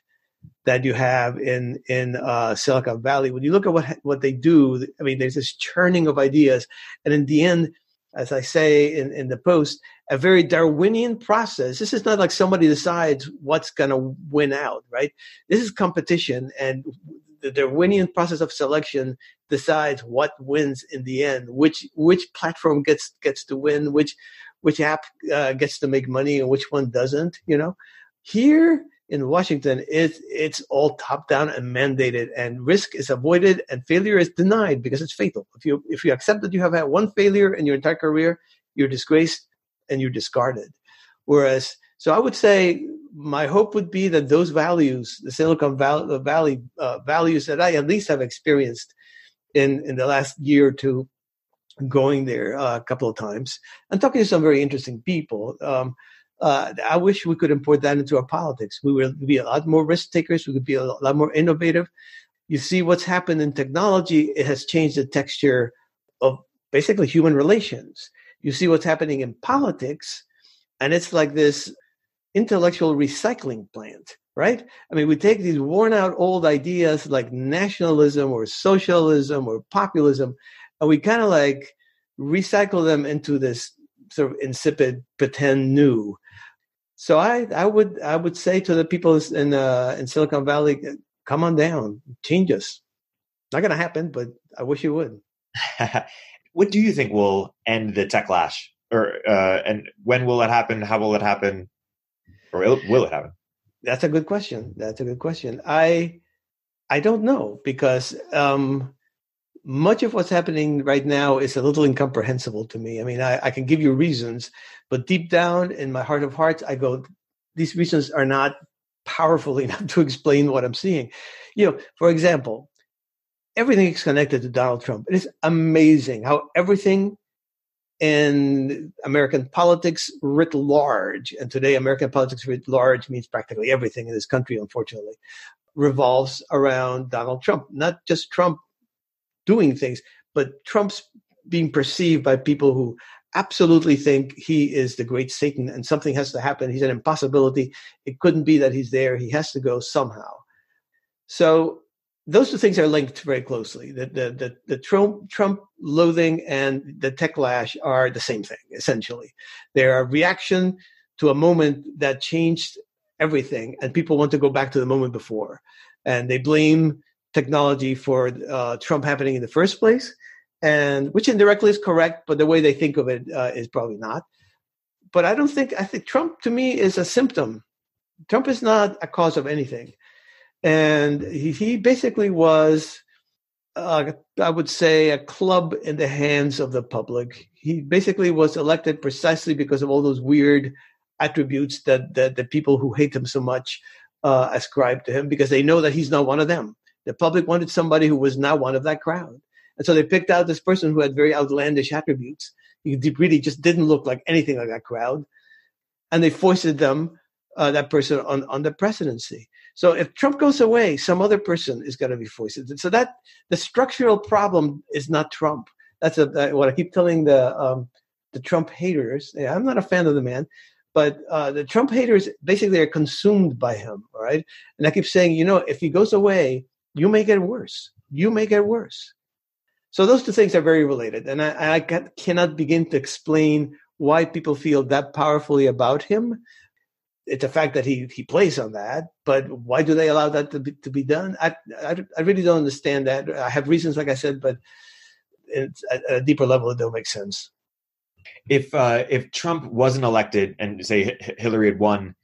that you have in in uh, Silicon Valley. When you look at what what they do, I mean, there's this churning of ideas, and in the end, as I say in, in the post, a very Darwinian process. This is not like somebody decides what's going to win out, right? This is competition, and the Darwinian process of selection decides what wins in the end, which which platform gets gets to win, which which app uh, gets to make money, and which one doesn't. You know, here in Washington, it's it's all top down and mandated, and risk is avoided and failure is denied because it's fatal. If you if you accept that you have had one failure in your entire career, you're disgraced and you're discarded. Whereas, so I would say my hope would be that those values, the Silicon Valley, uh, values that I at least have experienced in in the last year or two, going there uh, a couple of times and talking to some very interesting people. Um, uh, I wish we could import that into our politics. We would be a lot more risk takers. We could be a lot more innovative. You see what's happened in technology; it has changed the texture of basically human relations. You see what's happening in politics, and it's like this intellectual recycling plant, right? I mean, we take these worn out old ideas like nationalism or socialism or populism, and we kind of like recycle them into this sort of insipid pretend new. So I, I would, I would say to the people in uh, in Silicon Valley, come on down, change us. Not going to happen, but I wish you would. <laughs> what do you think will end the techlash, or uh, and when will it happen? How will it happen? Or will, it happen? That's a good question. That's a good question. I I don't know because um, much of what's happening right now is a little incomprehensible to me. I mean, I, I can give you reasons, but deep down in my heart of hearts, I go, these reasons are not powerful <laughs> enough to explain what I'm seeing. You know, for example, everything is connected to Donald Trump. It is amazing how everything in American politics writ large, and today American politics writ large means practically everything in this country, unfortunately, revolves around Donald Trump. Not just Trump doing things, but Trump's being perceived by people who absolutely think he is the great Satan and something has to happen. He's an impossibility. It couldn't be that he's there. He has to go somehow. So those two things are linked very closely. The, the, the, the, Trump, Trump loathing and the techlash are the same thing, essentially. They're a reaction to a moment that changed everything, and people want to go back to the moment before. And they blame technology for uh, Trump happening in the first place. and which indirectly is correct, but the way they think of it uh, is probably not. But I don't think I think Trump to me is a symptom. Trump is not a cause of anything, and he, he basically was, uh, I would say, a club in the hands of the public. He basically was elected precisely because of all those weird attributes that that the people who hate him so much uh, ascribe to him, because they know that he's not one of them. The public wanted somebody who was not one of that crowd. And so they picked out this person who had very outlandish attributes. He really just didn't look like anything like that crowd. And they foisted them, uh, that person, on, on the presidency. So if Trump goes away, some other person is going to be foisted. So that the structural problem is not Trump. That's a, what I keep telling the um, the Trump haters. Yeah, I'm not a fan of the man, but uh, the Trump haters basically are consumed by him. All right, and I keep saying, you know, if he goes away, you may get worse. You may get worse. So those two things are very related, and I, I cannot begin to explain why people feel that powerfully about him. It's a fact that he he plays on that, but why do they allow that to be, to be done? I, I, I really don't understand that. I have reasons, like I said, but it's, at a deeper level, it don't make sense. If uh, if Trump wasn't elected and say Hillary had won,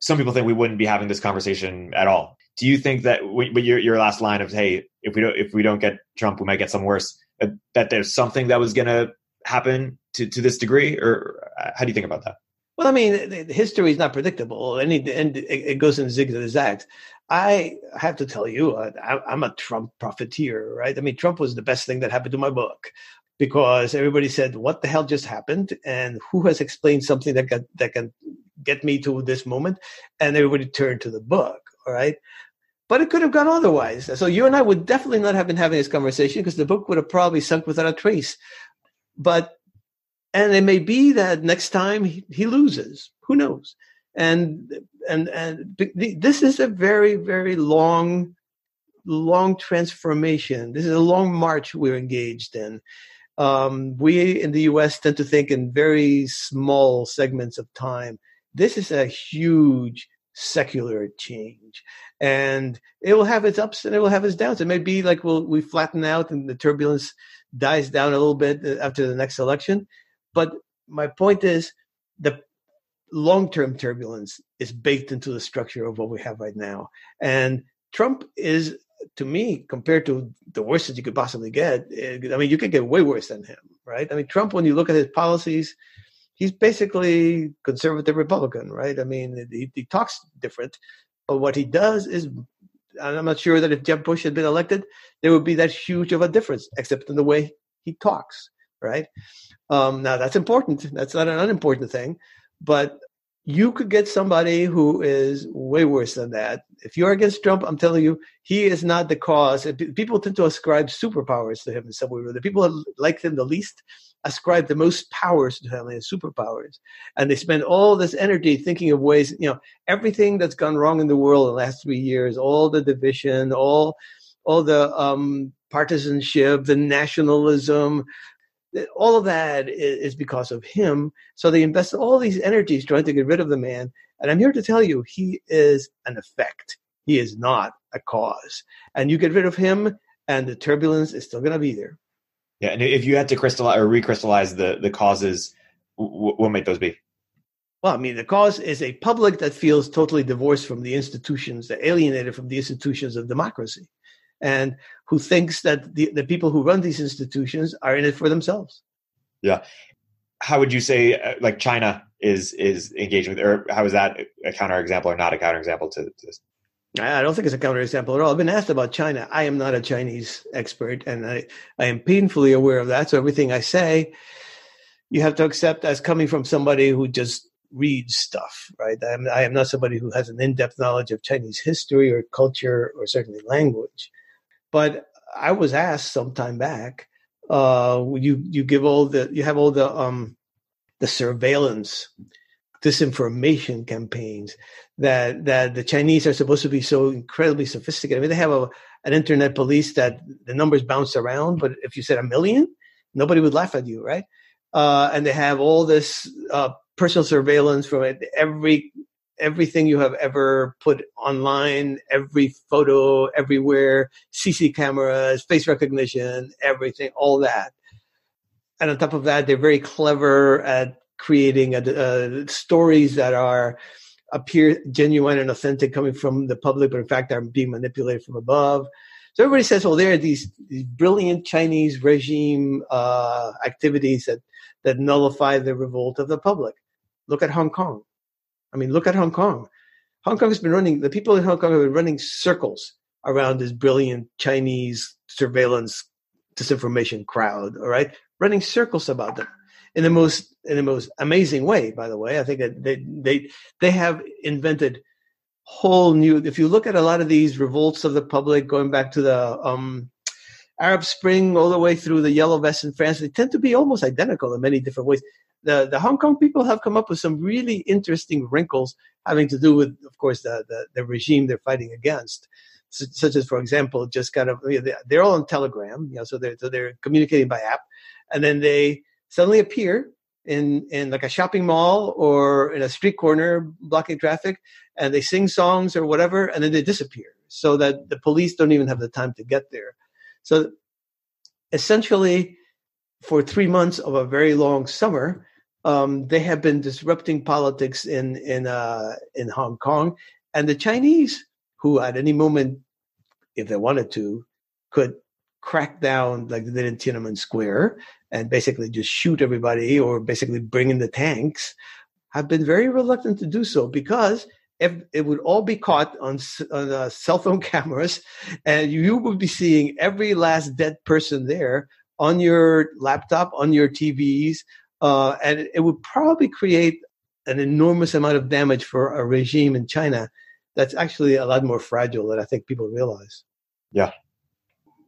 some people think we wouldn't be having this conversation at all do you think that but your your last line of hey if we don't if we don't get Trump we might get some worse uh, that there's something that was going to happen to to this degree or uh, how do you think about that? Well, I mean, history is not predictable, and it, goes in zigs and zags. I have to tell you, uh, I, am a Trump profiteer, right? I mean, Trump was the best thing that happened to my book because everybody said, "What the hell just happened?" and who has explained something that got, that can get me to this moment? And everybody turned to the book. All right. But it could have gone otherwise. So you and I would definitely not have been having this conversation because the book would have probably sunk without a trace. But and it may be that next time he, he loses. Who knows? And and and this is a very very long long transformation. This is a long march we're engaged in. Um, we in the U.S. tend to think in very small segments of time. This is a huge secular change and it will have its ups and it will have its downs it may be like we'll we flatten out and the turbulence dies down a little bit uh, after the next election but my point is the long-term turbulence is baked into the structure of what we have right now. And trump is to me compared to the worst that you could possibly get eh, i mean you could get way worse than him right? I mean trump when you look at his policies he's basically conservative Republican, right? I mean, he, he talks different, but what he does is, I'm not sure that if Jeb Bush had been elected, there would be that huge of a difference, except in the way he talks, right? Um, now that's important. That's not an unimportant thing, but you could get somebody who is way worse than that. If you're against Trump, I'm telling you, he is not the cause. People tend to ascribe superpowers to him in some way. The people that like him the least ascribe the most powers to him, his superpowers. And they spend all this energy thinking of ways, you know, everything that's gone wrong in the world in the last three years, all the division, all all the um, partisanship, the nationalism, all of that is because of him. So they invest all these energies trying to get rid of the man. And I'm here to tell you, he is an effect. He is not a cause. And you get rid of him, and the turbulence is still going to be there. Yeah, and if you had to crystallize or recrystallize the the causes, what might those be? Well, I mean, the cause is a public that feels totally divorced from the institutions, that alienated from the institutions of democracy and who thinks that the, the people who run these institutions are in it for themselves. Yeah. How would you say, uh, like China is is engaged with, or how is that a counterexample or not a counterexample to, to this? I don't think it's a counterexample at all. I've been asked about China. I am not a Chinese expert, and I, I am painfully aware of that. So everything I say, you have to accept as coming from somebody who just reads stuff, right? I am, I am not somebody who has an in-depth knowledge of Chinese history or culture or certainly language. But I was asked some time back, uh, you you give all the you have all the um, the surveillance, disinformation campaigns that that the Chinese are supposed to be so incredibly sophisticated. I mean, they have a an internet police that the numbers bounce around, but if you said a million, nobody would laugh at you, right? Uh, and they have all this uh, personal surveillance from every everything you have ever put online, every photo, everywhere, CC cameras, face recognition, everything, all that. And on top of that, they're very clever at creating a, uh, stories that are appear genuine and authentic coming from the public, but in fact are being manipulated from above. So everybody says, well, there are these, these brilliant Chinese regime uh, activities that, that nullify the revolt of the public. Look at Hong Kong. I mean, look at Hong Kong. Hong Kong has been running, the people in Hong Kong have been running circles around this brilliant Chinese surveillance disinformation crowd, all right? Running circles about them in the most in the most amazing way. By the way, I think that they they they have invented whole new. If you look at a lot of these revolts of the public, going back to the um, Arab Spring all the way through the Yellow Vests in France, they tend to be almost identical in many different ways. The the Hong Kong people have come up with some really interesting wrinkles having to do with, of course, the the, the regime they're fighting against. Such as, for example, just kind of you know, they're all on Telegram, you know, so they're so they're communicating by app, and then they suddenly appear in in like a shopping mall or in a street corner blocking traffic and they sing songs or whatever and then they disappear so that the police don't even have the time to get there so essentially for three months of a very long summer um, they have been disrupting politics in in uh, in hong kong and the chinese who at any moment if they wanted to could crack down like they did in tiananmen square and basically just shoot everybody or basically bring in the tanks have been very reluctant to do so because it would all be caught on, on uh, cell phone <laughs> cameras and you would be seeing every last dead person there on your laptop on your tvs uh, and it would probably create an enormous amount of damage for a regime in china that's actually a lot more fragile than i think people realize. Yeah.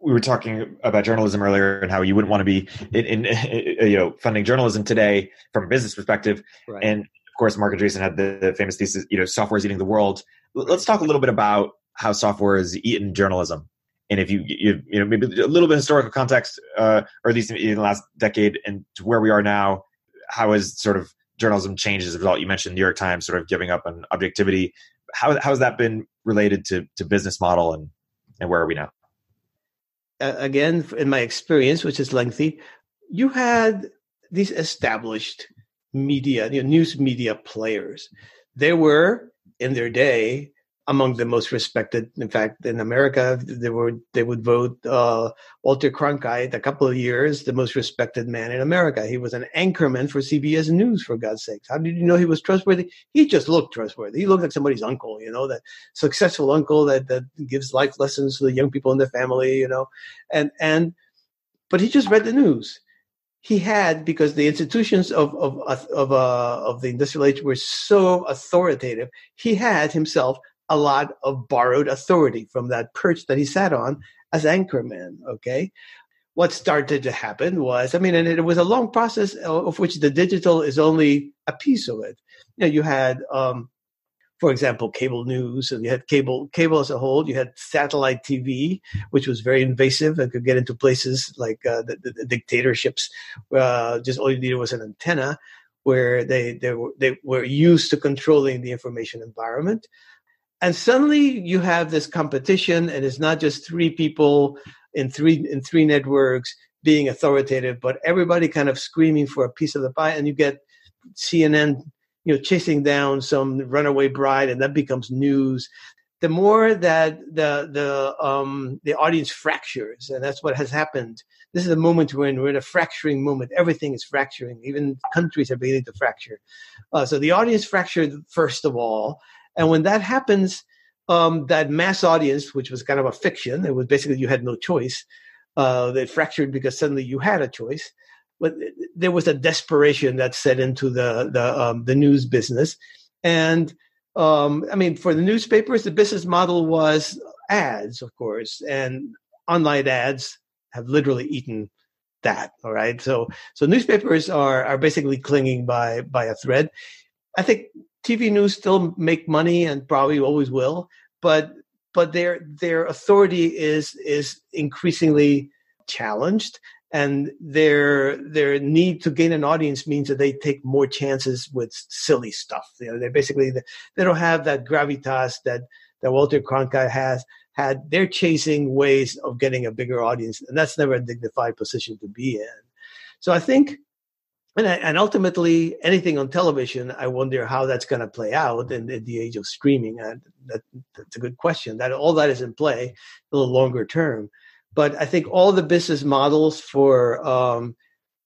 We were talking about journalism earlier and how you wouldn't want to be in, in, <laughs> you know funding journalism today from a business perspective. Right. and of course marc andreessen had the, the, famous thesis you know software is eating the world. Let's talk a little bit about how software has eaten journalism. And if you you, you know maybe a little bit of historical context uh, or at least in the last decade and to where we are now how has sort of journalism changed as a result? You mentioned new york times sort of giving up on objectivity. How, how has that been related to to business model and and where are we now? Again, in my experience, which is lengthy, you had these established media, you know, news media players. They were in their day among the most respected. In fact, in America, they were they would vote uh, Walter Cronkite a couple of years the most respected man in America. He was an anchorman for CBS News, for God's sakes. How did you know he was trustworthy? He just looked trustworthy. He looked like somebody's uncle, you know, that successful uncle that that gives life lessons to the young people in the family, you know, and and but he just read the news he had because the institutions of of of uh, of the industrial age were so authoritative. He had himself a lot of borrowed authority from that perch that he sat on as anchorman. Okay. What started to happen was, I mean, and it was a long process of which the digital is only a piece of it. You know, you had, um, for example, cable news, and you had cable cable as a whole. You had satellite TV, which was very invasive and could get into places like uh, the, the, the, dictatorships. Uh, just all you needed was an antenna, where they they were, they were used to controlling the information environment and suddenly you have this competition and it's not just three people in three in three networks being authoritative but everybody kind of screaming for a piece of the pie and you get cnn you know chasing down some runaway bride and that becomes news. The more that the the um the audience fractures and that's what has happened. This is a moment when we're in a fracturing moment. Everything is fracturing. Even countries are beginning to fracture. Uh, so the audience fractured first of all and when that happens, um, that mass audience, which was kind of a fiction, it was basically you had no choice. Uh, they fractured because suddenly you had a choice. But there was a desperation that set into the the um, the news business, and um, I mean, for the newspapers, the business model was ads, of course, and online ads have literally eaten that. All right, so so newspapers are are basically clinging by by a thread. I think TV news still make money and probably always will, but but their their authority is is increasingly challenged and their their need to gain an audience means that they take more chances with silly stuff. You know, they basically they don't have that gravitas that that Walter Cronkite has had. They're chasing ways of getting a bigger audience, and that's never a dignified position to be in. So I think and, and ultimately anything on television i wonder how that's going to play out in, in, the age of streaming. And that, that's a good question. That all that is in play a little longer term. But i think all the business models for um,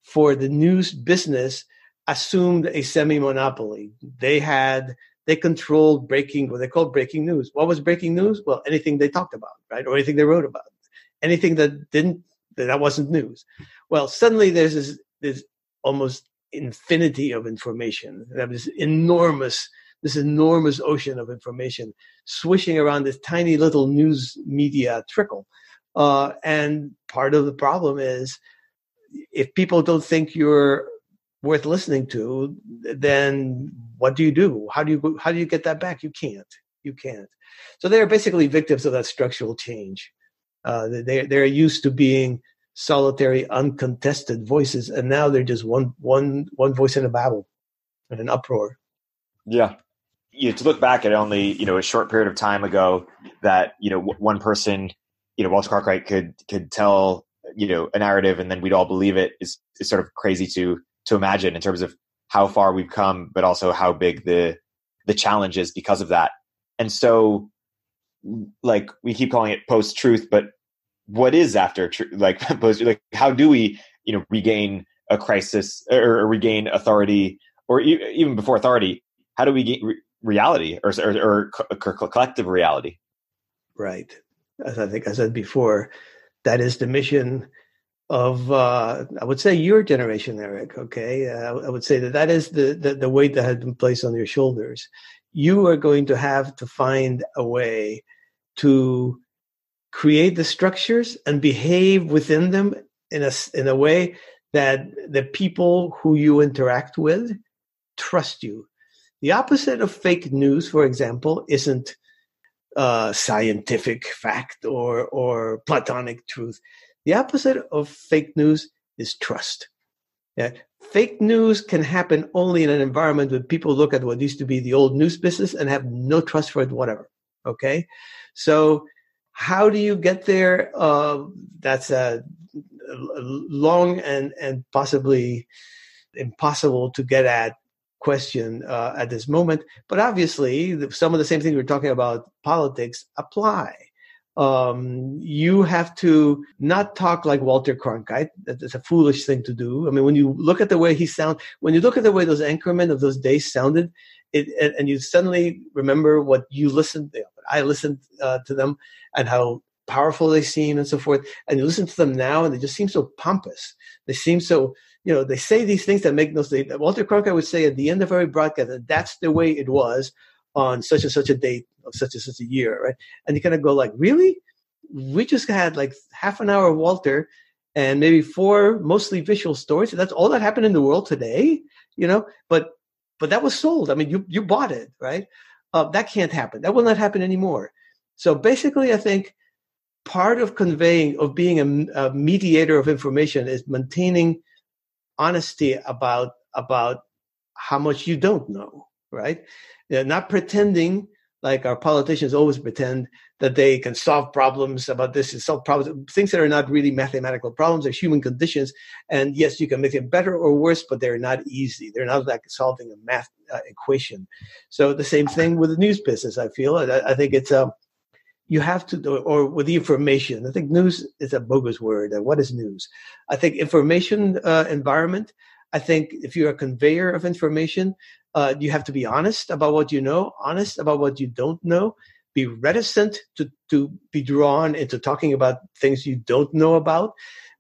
for the news business assumed a semi-monopoly. They had they controlled breaking what they called breaking news. What was breaking news? Well anything they talked about right? Or anything they wrote about. Anything that didn't that wasn't news. Well suddenly there's this this almost infinity of information. That this enormous, this enormous ocean of information swishing around this tiny little news media trickle. Uh, and part of the problem is if people don't think you're worth listening to, then what do you do? How do you how do you get that back? You can't. You can't. So they're basically victims of that structural change. Uh, they they're used to being solitary, uncontested voices, and now they're just one one one voice in a babel and an uproar. Yeah, you know, to look back at only you know a short period of time ago that you know one person, you know Walter Cronkite could could tell you know a narrative and then we'd all believe it is is sort of crazy to to imagine in terms of how far we've come, but also how big the the challenge is because of that. And so, like we keep calling it post truth, but what is after like <laughs> post like how do we you know regain a crisis or, regain authority or even before authority how do we get re- reality or, or, or, collective reality? Right. As i think i said before that is the mission of uh, i would say your generation Erik okay? Uh, i would say that that is the, the the weight that has been placed on your shoulders. You are going to have to find a way to create the structures and behave within them in a, in a way that the people who you interact with trust you. The opposite of fake news, for example, isn't uh, scientific fact or, or platonic truth. The opposite of fake news is trust. Yeah. Fake news can happen only in an environment where people look at what used to be the old news business and have no trust for it, whatever. Okay. So how do you get there? Uh, that's a, long and, and possibly impossible to get at question uh, at this moment. But obviously, some of the same things we're talking about politics apply. Um, you have to not talk like Walter Cronkite. That's a foolish thing to do. I mean, when you look at the way he sound, when you look at the way those anchormen of those days sounded, it, and, and you suddenly remember what you listened, I listened uh, to them and how powerful they seem and so forth. And you listen to them now and they just seem so pompous. They seem so, you know, they say these things that make no sense. Walter Cronkite would say at the end of every broadcast that that's the way it was on such and such a date of such and such a year, right? And you kind of go like, really? We just had like half an hour of Walter and maybe four mostly visual stories. That's all that happened in the world today, you know. But but that was sold. I mean, you you bought it, right? Uh, that can't happen. That will not happen anymore. So basically, I think part of conveying, of being a, a mediator of information is maintaining honesty about, about how much you don't know, right? They're not pretending like our politicians always pretend that they can solve problems about this and solve problems, things that are not really mathematical problems, they're human conditions. And yes, you can make them better or worse, but they're not easy. They're not like solving a math uh, equation. So the same thing with the news business, I feel. I, I think it's, um, you have to, or with the information. I think news is a bogus word. What is news? I think information uh, environment. I think if you're a conveyor of information, uh, you have to be honest about what you know, honest about what you don't know, be reticent to, to be drawn into talking about things you don't know about,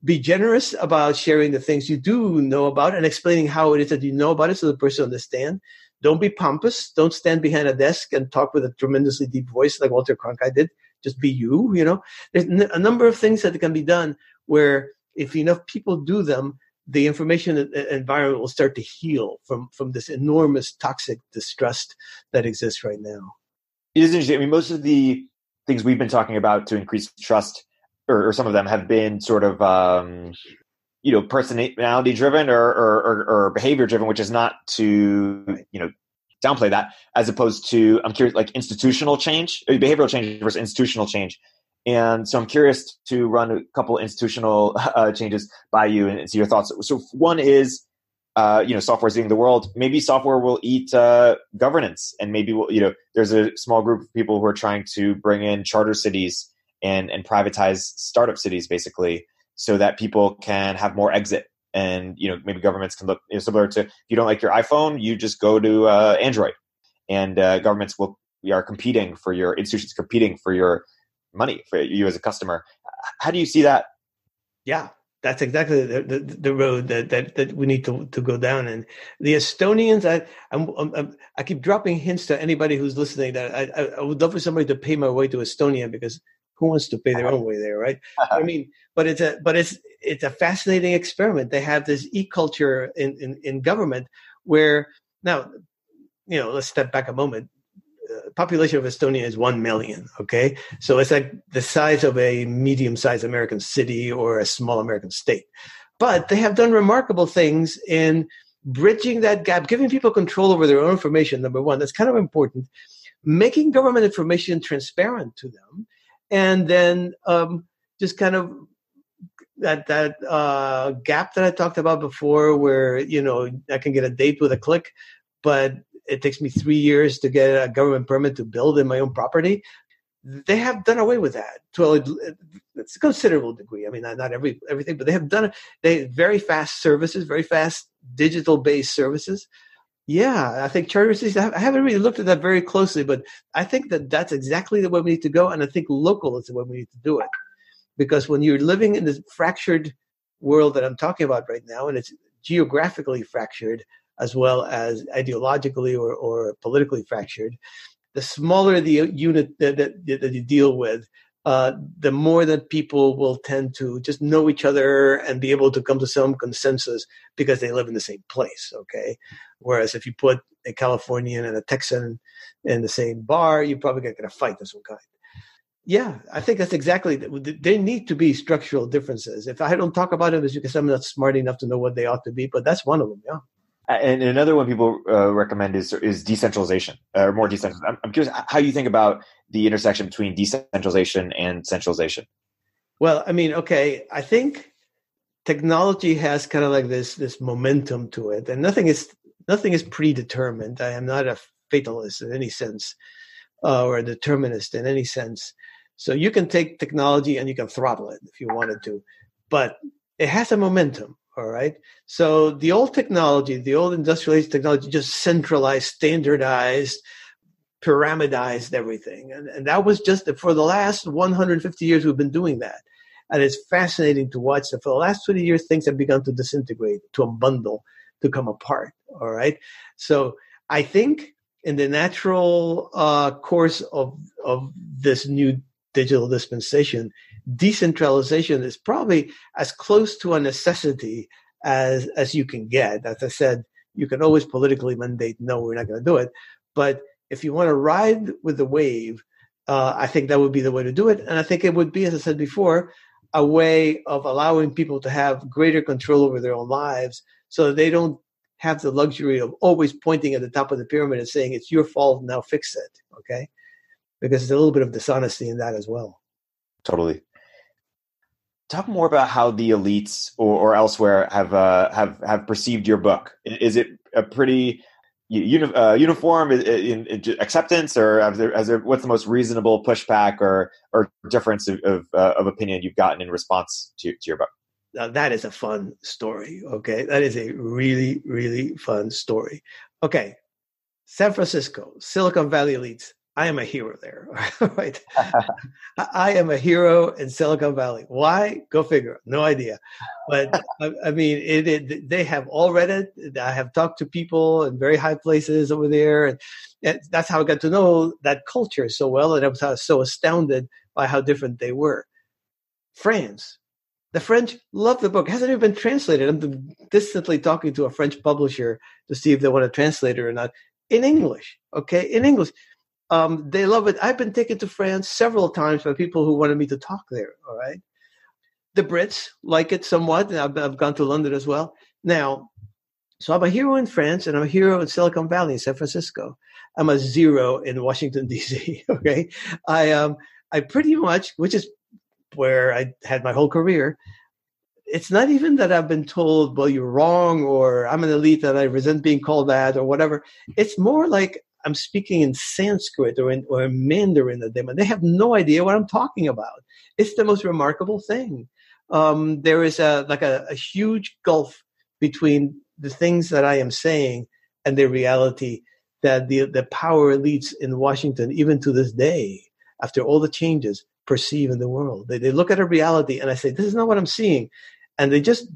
be generous about sharing the things you do know about and explaining how it is that you know about it so the person understands. Don't be pompous. Don't stand behind a desk and talk with a tremendously deep voice like Walter Cronkite did. Just be you, you know. There's a number of things that can be done where if enough people do them, the information environment will start to heal from from this enormous toxic distrust that exists right now. It is interesting. I mean, most of the things we've been talking about to increase trust, or, or some of them, have been sort of um, you know personality driven or, or, or, or behavior driven, which is not to you know downplay that as opposed to I'm curious like institutional change, behavioral change versus institutional change. And so I'm curious to run a couple institutional <laughs> uh, changes by you and see your thoughts. So one is, uh, you know, software is eating the world. Maybe software will eat uh, governance, and maybe we'll, you know, there's a small group of people who are trying to bring in charter cities and and privatize startup cities, basically, so that people can have more exit and you know maybe governments can look you know, similar to if you don't like your iphone you just go to uh, android and uh, governments will we are competing for your institutions competing for your money for you as a customer how do you see that yeah that's exactly the, the, the road that, that, that we need to, to go down. And the Estonians, I, I'm, I'm, i keep dropping hints to anybody who's listening that I, I, would love for somebody to pay my way to Estonia because who wants to pay their own way there, right? <laughs> I mean, but it's a but it's it's a fascinating experiment. They have this e culture in, in in government where now, you know, let's step back a moment. Population of Estonia is one million. Okay, so it's like the size of a medium-sized American city or a small American state. But they have done remarkable things in bridging that gap, giving people control over their own information. Number one, that's kind of important. Making government information transparent to them and then um, just kind of that that uh, gap that I talked about before, where you know I can get a date with a click, but it takes me three years to get a government permit to build in my own property. They have done away with that to a, it's a considerable degree. I mean, not, every everything, but they have done it. They very fast services, very fast digital based services yeah, I think charter cities. I haven't really looked at that very closely, but I think that that's exactly the way we need to go, and I think local is the way we need to do it, because when you're living in this fractured world that I'm talking about right now, and it's geographically fractured as well as ideologically or, or politically fractured, the smaller the unit that, that, that you deal with, uh, the more that people will tend to just know each other and be able to come to some consensus because they live in the same place. Okay. Whereas if you put a Californian and a Texan in the same bar, you're probably going to get a fight of some kind. Yeah, I think that's exactly. There need to be structural differences. If I don't talk about them, it's because I'm not smart enough to know what they ought to be. But that's one of them. Yeah. And another one people uh, recommend is is decentralization or more decentralization. I'm, I'm curious how you think about the intersection between decentralization and centralization. Well, I mean, okay, I think technology has kind of like this this momentum to it, and nothing is nothing is predetermined. I am not a fatalist in any sense, uh, or a determinist in any sense. So you can take technology and you can throttle it if you wanted to, but it has a momentum. All right. So the old technology, the old industrialized technology just centralized, standardized, pyramidized everything. And, and that was just for the last 150 years, we've been doing that. And it's fascinating to watch that for the last 20 years, things have begun to disintegrate, to unbundle, to come apart. All right. So I think in the natural uh, course of, of this new digital dispensation, decentralization is probably as close to a necessity as as you can get. As I said, you can always politically mandate, no, we're not going to do it. But if you want to ride with the wave, uh, I think that would be the way to do it. And I think it would be, as I said before, a way of allowing people to have greater control over their own lives so that they don't have the luxury of always pointing at the top of the pyramid and saying, it's your fault, now fix it. Okay. Because there's a little bit of dishonesty in that as well. Totally talk more about how the elites or, or elsewhere have uh, have have perceived your book. Is it a pretty uni- uh, uniform in, in, acceptance, or has there, has there, what's the most reasonable pushback or or difference of of, uh, of opinion you've gotten in response to, to your book? Now that is a fun story. Okay, that is a really really fun story. Okay, San Francisco, Silicon Valley elites I am a hero there. <laughs> right? I am a hero in Silicon Valley. Why? Go figure. No idea. But I, I mean, it, it, they have all read it. I have talked to people in very high places over there, and, and that's how I got to know that culture so well. And I was so astounded by how different they were. France. The French love the book. It hasn't even been translated. I'm distantly talking to a French publisher to see if they want to translate it or not in English. Okay, in English um, they love it. I've been taken to France several times by people who wanted me to talk there. All right. the Brits like it somewhat. I've, I've gone to London as well. Now, so I'm a hero in France and I'm a hero in Silicon Valley, in San Francisco. I'm a zero in Washington <laughs> D.C. Okay, I um I pretty much, which is where I had my whole career. It's not even that I've been told, well, you're wrong, or I'm an elite and I resent being called that, or whatever. It's more like I'm speaking in Sanskrit or in or in Mandarin to them, and they have no idea what I'm talking about. It's the most remarkable thing. Um, there is a like a, a huge gulf between the things that I am saying and the reality that the the power elites in Washington, even to this day, after all the changes, perceive in the world. They, they look at a reality, and I say, "This is not what I'm seeing," and they just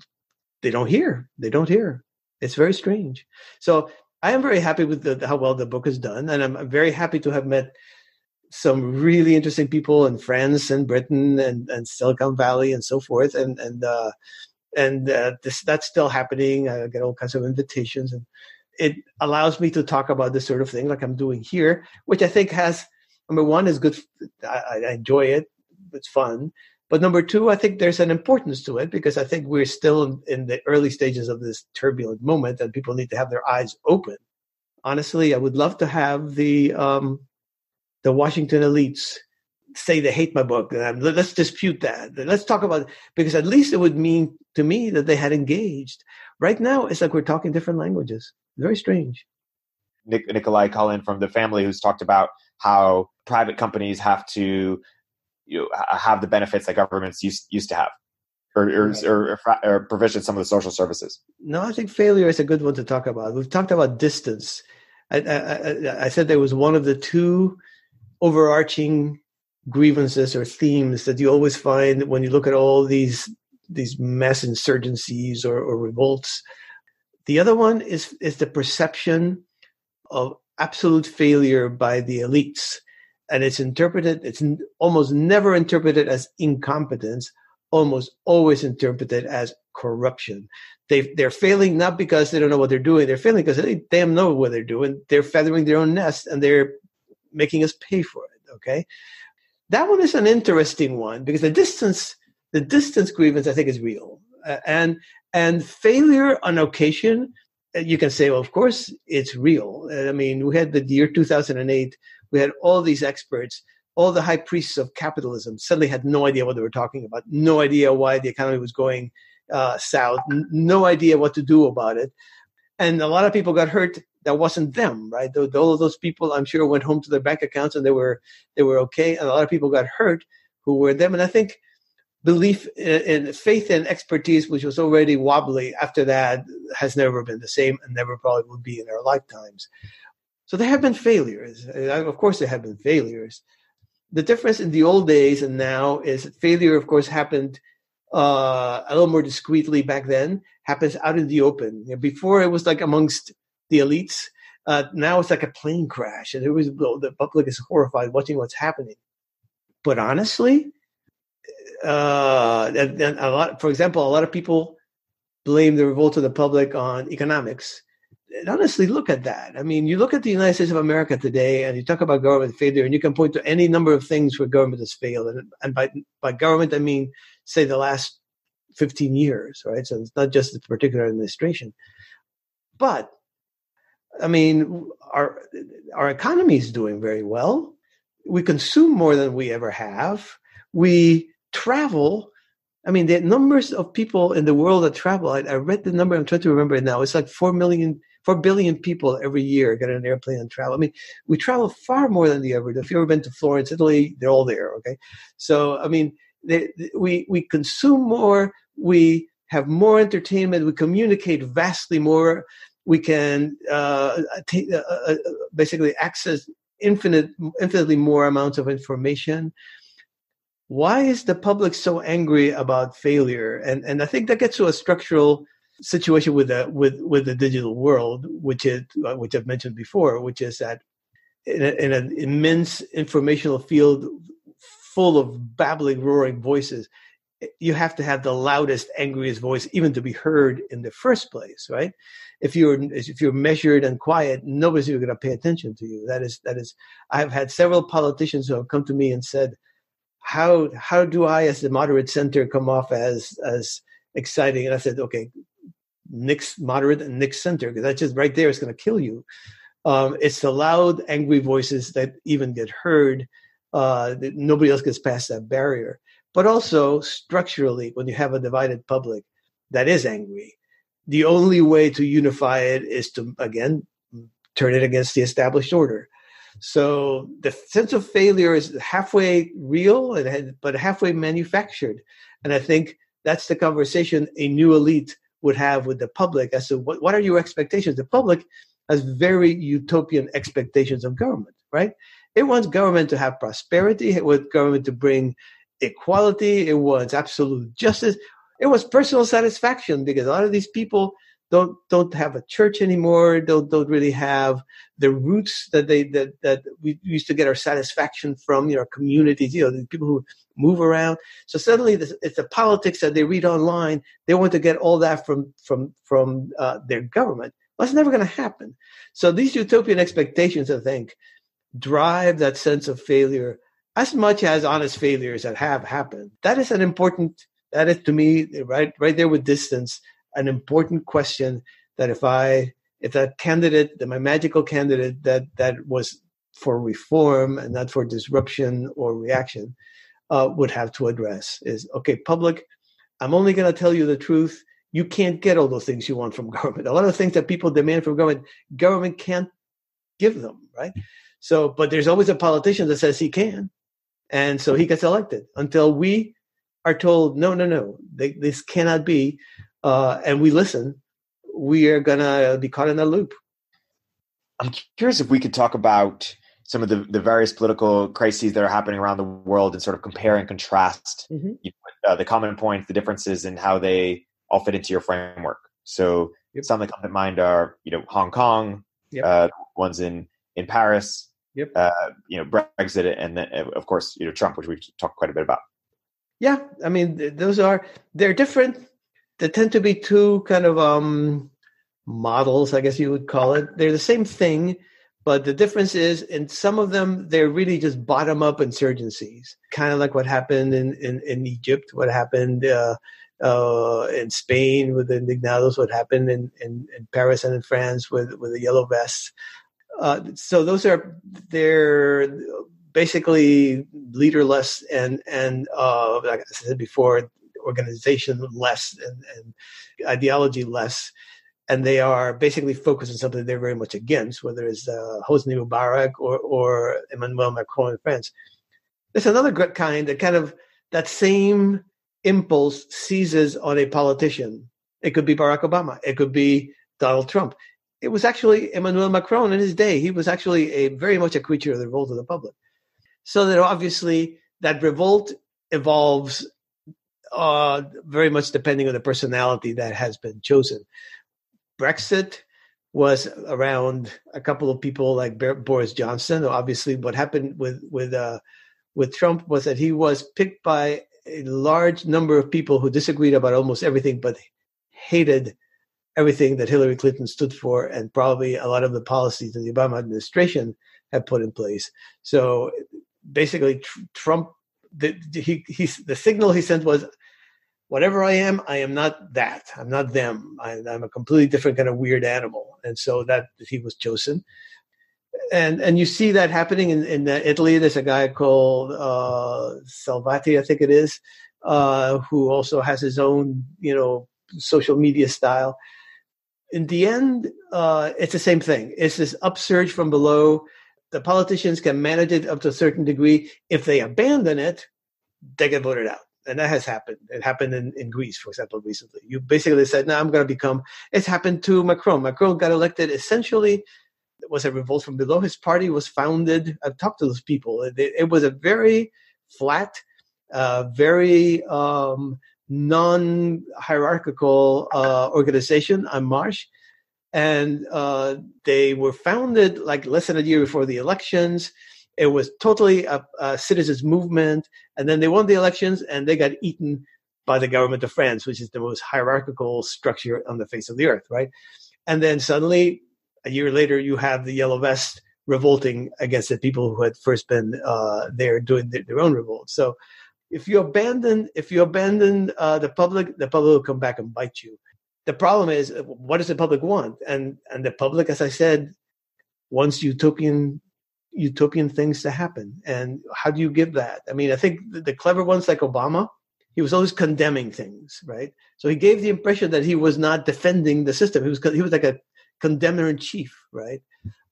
they don't hear. They don't hear. It's very strange. So I am very happy with the, how well the book is done, and I'm, I'm very happy to have met some really interesting people in France and Britain and, and Silicon Valley and so forth, and and uh, and uh, this that's still happening. I get all kinds of invitations, and it allows me to talk about this sort of thing, like I'm doing here, which I think has number one is good. I, I enjoy it; it's fun. But number two, I think there's an importance to it because I think we're still in, the early stages of this turbulent moment, and people need to have their eyes open. Honestly, I would love to have the um, the Washington elites say they hate my book. Let's dispute that. Let's talk about it because at least it would mean to me that they had engaged. Right now, it's like we're talking different languages. Very strange. Nick, Nicolas Colin from the family who's talked about how private companies have to you know, have the benefits that governments used used to have. Or, or, or, or, provision some of the social services. No, I think failure is a good one to talk about. We've talked about distance. I, I, I said there was one of the two overarching grievances or themes that you always find when you look at all these these mass insurgencies or, or revolts. The other one is is the perception of absolute failure by the elites, and it's interpreted. It's almost never interpreted as incompetence. Almost always interpreted as corruption. They they're failing not because they don't know what they're doing. They're failing because they damn know what they're doing. They're feathering their own nest and they're making us pay for it. Okay, that one is an interesting one because the distance the distance grievance i think is real uh, and and failure on occasion uh, you can say well of course it's real uh, i mean we had the year 2008 we had all these experts all the high priests of capitalism suddenly had no idea what they were talking about no idea why the economy was going uh, south n- no idea what to do about it and a lot of people got hurt that wasn't them, right? All of those people, I'm sure, went home to their bank accounts and they were they were okay. And a lot of people got hurt who were them. And I think belief in, in faith and expertise, which was already wobbly after that, has never been the same and never probably will be in our lifetimes. So there have been failures. Of course, there have been failures. The difference in the old days and now is failure, of course, happened uh, a little more discreetly back then, happens out in the open. Before it was like amongst the elites. Uh, now it's like a plane crash, and it was the public is horrified watching what's happening. But honestly, uh, and, and a lot, for example, a lot of people blame the revolt of the public on economics. And honestly, look at that. I mean, you look at the United States of America today, and you talk about government failure, and you can point to any number of things where government has failed. And, and by by government, I mean say the last 15 years, right? So it's not just the particular administration. But I mean, our our economy is doing very well. We consume more than we ever have. We travel. I mean, the numbers of people in the world that travel. I, I read the number. I'm trying to remember it now. It's like four million, four billion people every year get on an airplane and travel. I mean, we travel far more than the ever. If you've ever been to Florence, Italy, they're all there. Okay, so I mean, they, we we consume more. We have more entertainment. We communicate vastly more we can uh, t- uh, uh, basically access infinite, infinitely more amounts of information. Why is the public so angry about failure? And and I think that gets to a structural situation with the with with the digital world, which is uh, which I've mentioned before, which is that in, a, in an immense informational field full of babbling, roaring voices, you have to have the loudest, angriest voice even to be heard in the first place, right? If you're if you're measured and quiet, nobody's going to pay attention to you. That is that is. I've had several politicians who have come to me and said, how how do I, as the moderate center, come off as as exciting? And I said, okay, nix moderate and nix center, because that's just right there is going to kill you. Um, it's the loud, angry voices that even get heard. Uh, nobody else gets past that barrier. But also structurally, when you have a divided public that is angry, the only way to unify it is to again turn it against the established order. So the sense of failure is halfway real, and but halfway manufactured. And I think that's the conversation a new elite would have with the public as to what, what are your expectations. The public has very utopian expectations of government, right? It wants government to have prosperity. It wants government to bring equality. It wants absolute justice. It was personal satisfaction because a lot of these people don't don't have a church anymore. Don't don't really have the roots that they that that we used to get our satisfaction from. You know, communities. You know, the people who move around. So suddenly, this, it's the politics that they read online. They want to get all that from from from uh, their government. That's never going to happen. So these utopian expectations, I think, drive that sense of failure as much as honest failures that have happened. That is an important. That is to me right right there with distance an important question that if I if that candidate, that my magical candidate that that was for reform and not for disruption or reaction, uh, would have to address is okay, public. I'm only going to tell you the truth. You can't get all those things you want from <laughs> government. A lot of things that people demand from government, government can't give them, right? So, but there's always a politician that says he can, and so he gets elected until we are told, no, no, no, they, this cannot be uh, and we listen, we are going to be caught in a loop. I'm curious if we could talk about some of the, the various political crises that are happening around the world and sort of compare and contrast mm-hmm. you know, uh, the common points, the differences, and how they all fit into your framework. So yep. some that come to mind are, you know, Hong Kong, yep. uh, ones in in Paris, yep. uh, you know, Brexit, and then of course, you know, Trump, which we've talked quite a bit about. Yeah, I mean, those are they're different there tend to be two kind of um, models, I guess you would call it. They're the same thing, but the difference is in some of them, they're really just bottom up insurgencies, kind of like what happened in, in, in Egypt, what happened uh, uh, in Spain with the Indignados, what happened in, in, in, Paris and in France with, with the Yellow Vests. Uh, so those are, they're basically leaderless and, and uh, like I said before, organization less and, and ideology less and they are basically focused on something they're very much against, whether it's uh, Hosni Mubarak or, or Emmanuel Macron in France. There's another kind that kind of that same impulse seizes on a politician. It could be Barack Obama. It could be Donald Trump. It was actually Emmanuel Macron in his day. He was actually a very much a creature of the revolt of the public. So that obviously that revolt evolves uh, very much depending on the personality that has been chosen. Brexit was around a couple of people like Boris Johnson. Obviously, what happened with with uh, with Trump was that he was picked by a large number of people who disagreed about almost everything, but hated everything that Hillary Clinton stood for, and probably a lot of the policies that the Obama administration had put in place. So basically, tr- Trump the, he, he, the signal he sent was whatever I am, I am not that. I'm not them. I, am a completely different kind of weird animal. And so that he was chosen. And and you see that happening in, in Italy. There's a guy called uh, Salvati, I think it is, uh, who also has his own, you know, social media style. In the end, uh, it's the same thing. It's this upsurge from below. The politicians can manage it up to a certain degree. If they abandon it, they get voted out and that has happened. It happened in, in Greece, for example, recently. You basically said, "No, I'm going to become." It's happened to Macron. Macron got elected essentially. It was a revolt from below. His party was founded. I've talked to those people. It, it was a very flat, uh, very um, non-hierarchical uh, organization En Marche, and uh, they were founded like less than a year before the elections. It was totally a, a citizens movement, and then they won the elections, and they got eaten by the government of France, which is the most hierarchical structure on the face of the earth, right? And then suddenly, a year later, you have the yellow vest revolting against the people who had first been uh, there doing their, their, own revolt. So if you abandon if you abandon uh, the public, the public will come back and bite you. The problem is, what does the public want? And and the public, as I said, wants utopian utopian things to happen. And how do you give that? I mean, I think the, the clever ones like Obama, he was always condemning things, right? So he gave the impression that he was not defending the system. He was he was like a condemner in chief, right?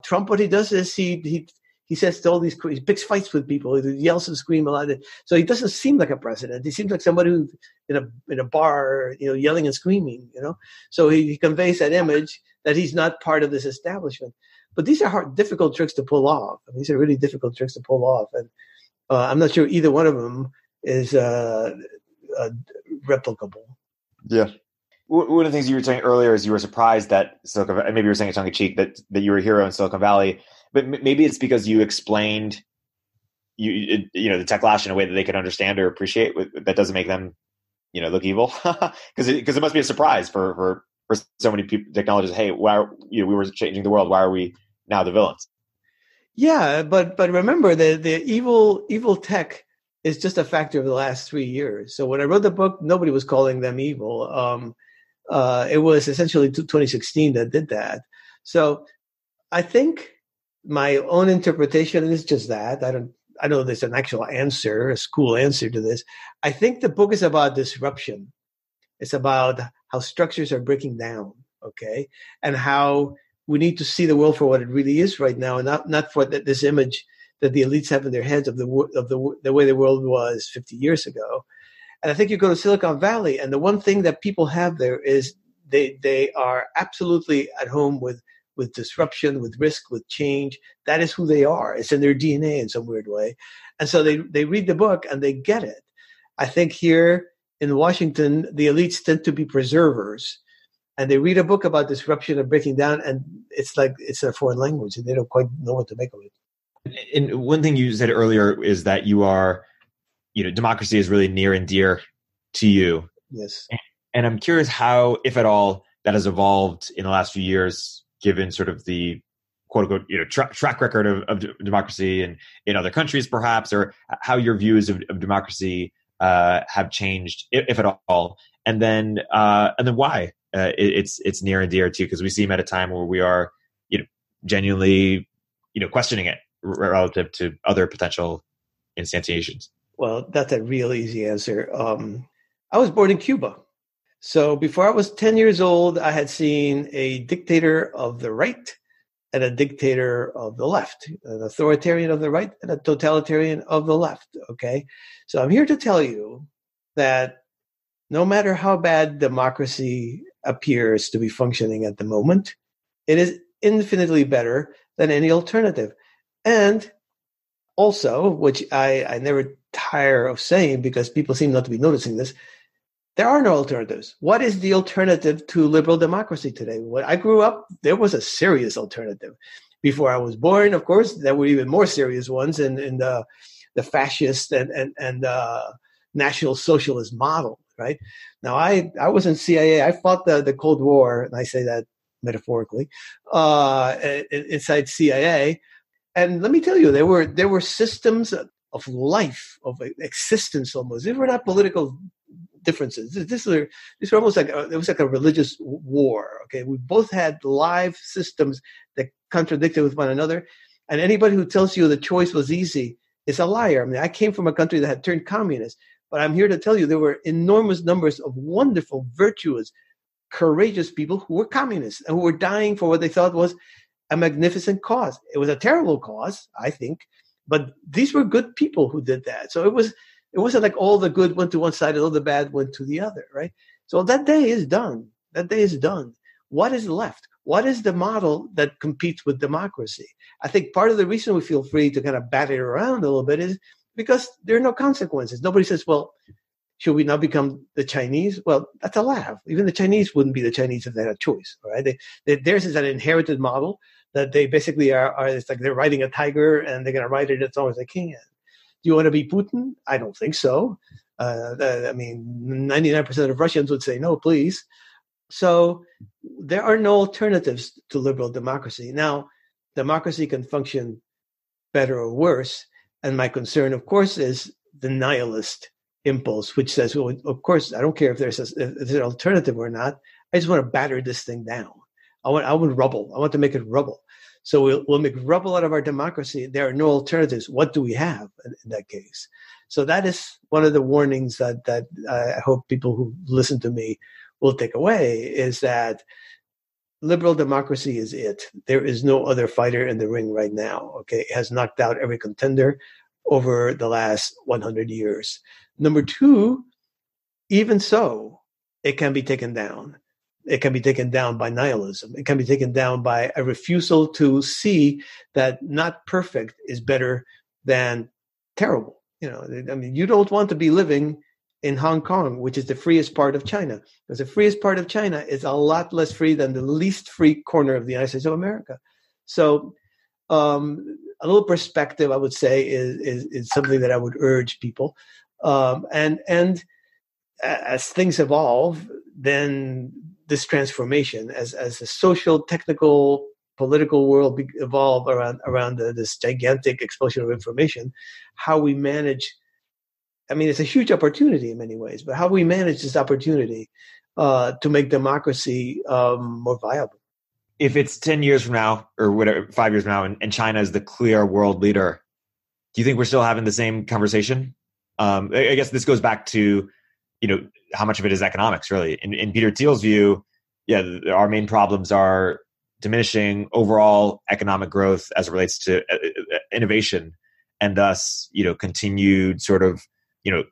Trump, what he does is he he he says to all these he picks fights with people, he yells and screams a lot. So he doesn't seem like a president. He seems like somebody who in a in a bar, you know, yelling and screaming, you know. So he, he conveys that image that he's not part of this establishment. But these are hard, difficult tricks to pull off. I mean, these are really difficult tricks to pull off, and uh, I'm not sure either one of them is uh, uh, replicable. Yeah. One of the things you were saying earlier is you were surprised that Silicon, maybe you were saying it tongue in cheek that that you were a hero in Silicon Valley, but maybe it's because you explained you you know the techlash in a way that they could understand or appreciate. That doesn't make them you know look evil <laughs> because it, it, must be a surprise for for for so many people technologists. Hey, why are, you know we were changing the world? Why are we now the villains? Yeah, but but remember the the evil evil tech is just a factor of the last three years. So when I wrote the book, nobody was calling them evil. Um, uh, it was essentially 2016 that did that. So I think my own interpretation is just that. I don't. I know there's an actual answer, a school answer to this. I think the book is about disruption. It's about how structures are breaking down, okay, and how we need to see the world for what it really is right now, and not not for this image that the elites have in their heads of the of the the way the world was 50 years ago. And I think you go to Silicon Valley, and the one thing that people have there is they they are absolutely at home with with disruption, with risk, with change. That is who they are. It's in their DNA in some weird way, and so they they read the book and they get it. I think here in Washington, the elites tend to be preservers, and they read a book about disruption and breaking down, and it's like it's a foreign language, and they don't quite know what to make of it. And one thing you said earlier is that you are, you know, democracy is really near and dear to you. Yes. And I'm curious how, if at all, that has evolved in the last few years, given sort of the quote unquote, you know, tra- track record of, of democracy and in other countries, perhaps, or how your views of, of democracy uh, have changed, if, if, at all. And then, uh, and then why uh, it, it's it's near and dear to you because we see him at a time where we are, you know, genuinely, you know, questioning it relative to other potential instantiations? Well, that's a real easy answer. Um, I was born in Cuba. So before I was 10 years old, I had seen a dictator of the right and a dictator of the left, an authoritarian of the right and a totalitarian of the left. Okay. So I'm here to tell you that no matter how bad democracy appears to be functioning at the moment, it is infinitely better than any alternative. And also, which I, I never tire of saying because people seem not to be noticing this, there are no alternatives. What is the alternative to liberal democracy today? When I grew up, there was a serious alternative. Before I was born, of course, there were even more serious ones in, in the, the fascist and, and, and uh, national socialist model, right? Now, I, I was in CIA. I fought the, the Cold War, and I say that metaphorically, uh, inside CIA and let me tell you, there were there were systems of life, of existence almost. These were not political differences. This were almost like a, it was like a religious war. Okay, we both had live systems that contradicted with one another, and anybody who tells you the choice was easy is a liar. I mean, I came from a country that had turned communist, but I'm here to tell you there were enormous numbers of wonderful, virtuous, courageous people who were communists and who were dying for what they thought was a magnificent cause. It was a terrible cause, I think, but these were good people who did that. So it was it wasn't like all the good went to one side and all the bad went to the other, right? So that day is done. That day is done. What is left? What is the model that competes with democracy? I think part of the reason we feel free to kind of bat it around a little bit is because there are no consequences. Nobody says, well, should we now become the Chinese? Well, that's a laugh. Even the Chinese wouldn't be the Chinese if they had a choice, right? They, they, theirs is an inherited model that they basically are, are it's like they're riding a tiger and they're going to ride it as long as they can. Do you want to be Putin? I don't think so. Uh, I mean, 99% of Russians would say no, please. So there are no alternatives to liberal democracy. Now, democracy can function better or worse. And my concern, of course, is the nihilist impulse, which says, well, of course, I don't care if there's, a, if there's an alternative or not. I just want to batter this thing down. I want, I want rubble. I want to make it rubble. So we'll, we'll make rubble out of our democracy. There are no alternatives. What do we have in, that case? So that is one of the warnings that, that I hope people who listen to me will take away is that liberal democracy is it. There is no other fighter in the ring right now. Okay. It has knocked out every contender over the last 100 years. Number two, even so, it can be taken down. It can be taken down by nihilism. It can be taken down by a refusal to see that not perfect is better than terrible. You know, I mean, you don't want to be living in Hong Kong, which is the freest part of China, because the freest part of China is a lot less free than the least free corner of the United States of America. So, um, a little perspective, I would say, is, is, is something that I would urge people. Um, and and as things evolve, then this transformation, as as the social, technical, political world evolve around around the, this gigantic explosion of information, how we manage. I mean, it's a huge opportunity in many ways, but how we manage this opportunity uh, to make democracy um, more viable. If it's ten years from now, or whatever, five years from now, and, and China is the clear world leader, do you think we're still having the same conversation? Um, I guess this goes back to, you know, how much of it is economics, really. In, in Peter Thiel's view, yeah, our main problems are diminishing overall economic growth as it relates to uh, uh, innovation, and thus, you know, continued sort of, you know,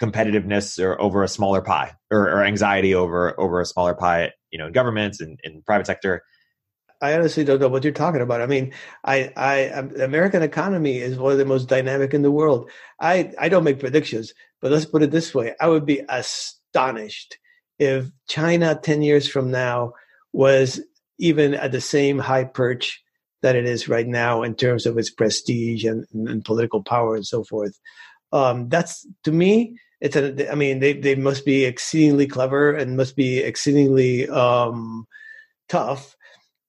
competitiveness or over a smaller pie, or, or anxiety over over a smaller pie, you know, in governments and in private sector. I honestly don't know what you're talking about. I mean, I, I, um, the American economy is one of the most dynamic in the world. I, I don't make predictions, but let's put it this way: I would be astonished if China ten years from now was even at the same high perch that it is right now in terms of its prestige and, and political power and so forth. Um, that's to me, it's a. I mean, they they must be exceedingly clever and must be exceedingly um, tough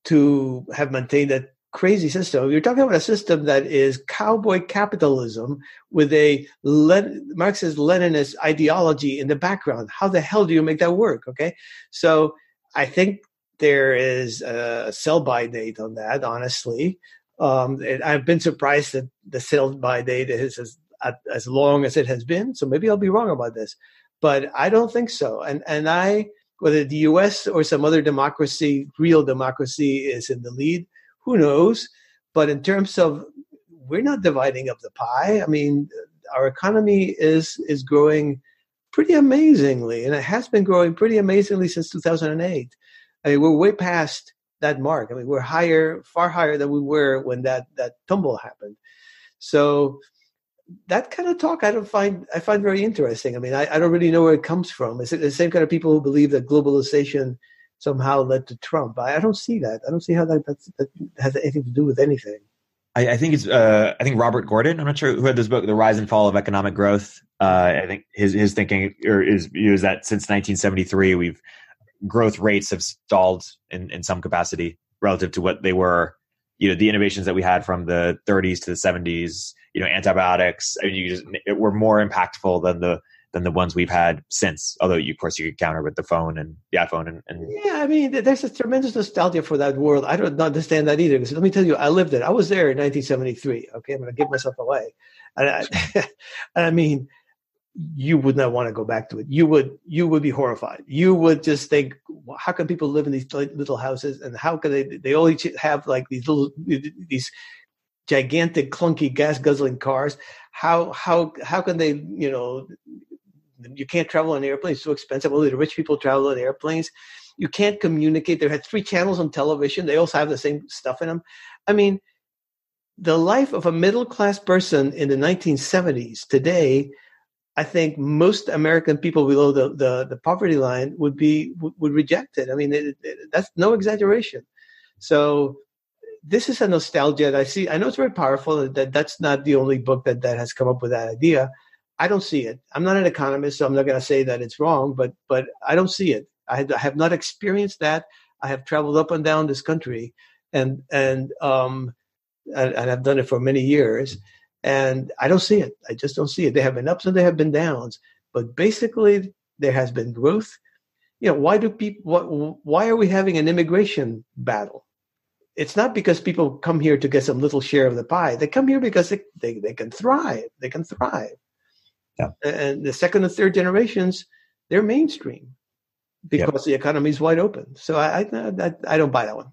to have maintained that crazy system. You're talking about a system that is cowboy capitalism with a Len- Marxist Leninist ideology in the background. How the hell do you make that work? Okay. So I think there is a sell by date on that, honestly. Um, I've been surprised that the sell by date is as, as long as it has been. So maybe I'll be wrong about this, but I don't think so. And, and I, whether the US or some other democracy, real democracy, is in the lead, who knows? But in terms of we're not dividing up the pie. I mean, our economy is is growing pretty amazingly, and it has been growing pretty amazingly since 2008. I mean, we're way past that mark. I mean, we're higher, far higher than we were when that that tumble happened. So that kind of talk I don't find I find very interesting. I mean, I, I don't really know where it comes from. Is it the same kind of people who believe that globalization somehow led to Trump? I, I don't see that. I don't see how that that has anything to do with anything. I, I think it's uh, I think Robert Gordon. I'm not sure who had this book, The Rise and Fall of Economic Growth. Uh, I think his his thinking or view is that since 1973, we've growth rates have stalled in, in some capacity relative to what they were you know the innovations that we had from the 30s to the 70s you know antibiotics I mean, you just it were more impactful than the than the ones we've had since although you, of course you could counter with the phone and the iphone and, and yeah i mean there's a tremendous nostalgia for that world i don't understand that either because let me tell you i lived it i was there in 1973 okay i'm going to give myself away and I, <laughs> I mean you would not want to go back to it. You would you would be horrified. You would just think, how can people live in these little houses, and how can they? They each have like these little these gigantic clunky gas guzzling cars. How how how can they? You know, you can't travel on airplanes; it's so expensive. Only the rich people travel on airplanes. You can't communicate. They had three channels on television. They also have the same stuff in them. I mean, the life of a middle class person in the 1970s today I think most American people below the, the, the poverty line would be would, would reject it. I mean, it, it, that's no exaggeration. So this is a nostalgia that I see. I know it's very powerful. That that's not the only book that that has come up with that idea. I don't see it. I'm not an economist, so I'm not going to say that it's wrong. But but I don't see it. I, have not experienced that. I have traveled up and down this country, and and um, and, and I've done it for many years, and I don't see it. I just don't see it. There have been ups and there have been downs, but basically there has been growth. You know, why do people? What, why are we having an immigration battle? It's not because people come here to get some little share of the pie. They come here because they, they, they can thrive. They can thrive. Yeah. And the second and third generations, they're mainstream because the economy is wide open. So I, I, I don't buy that one.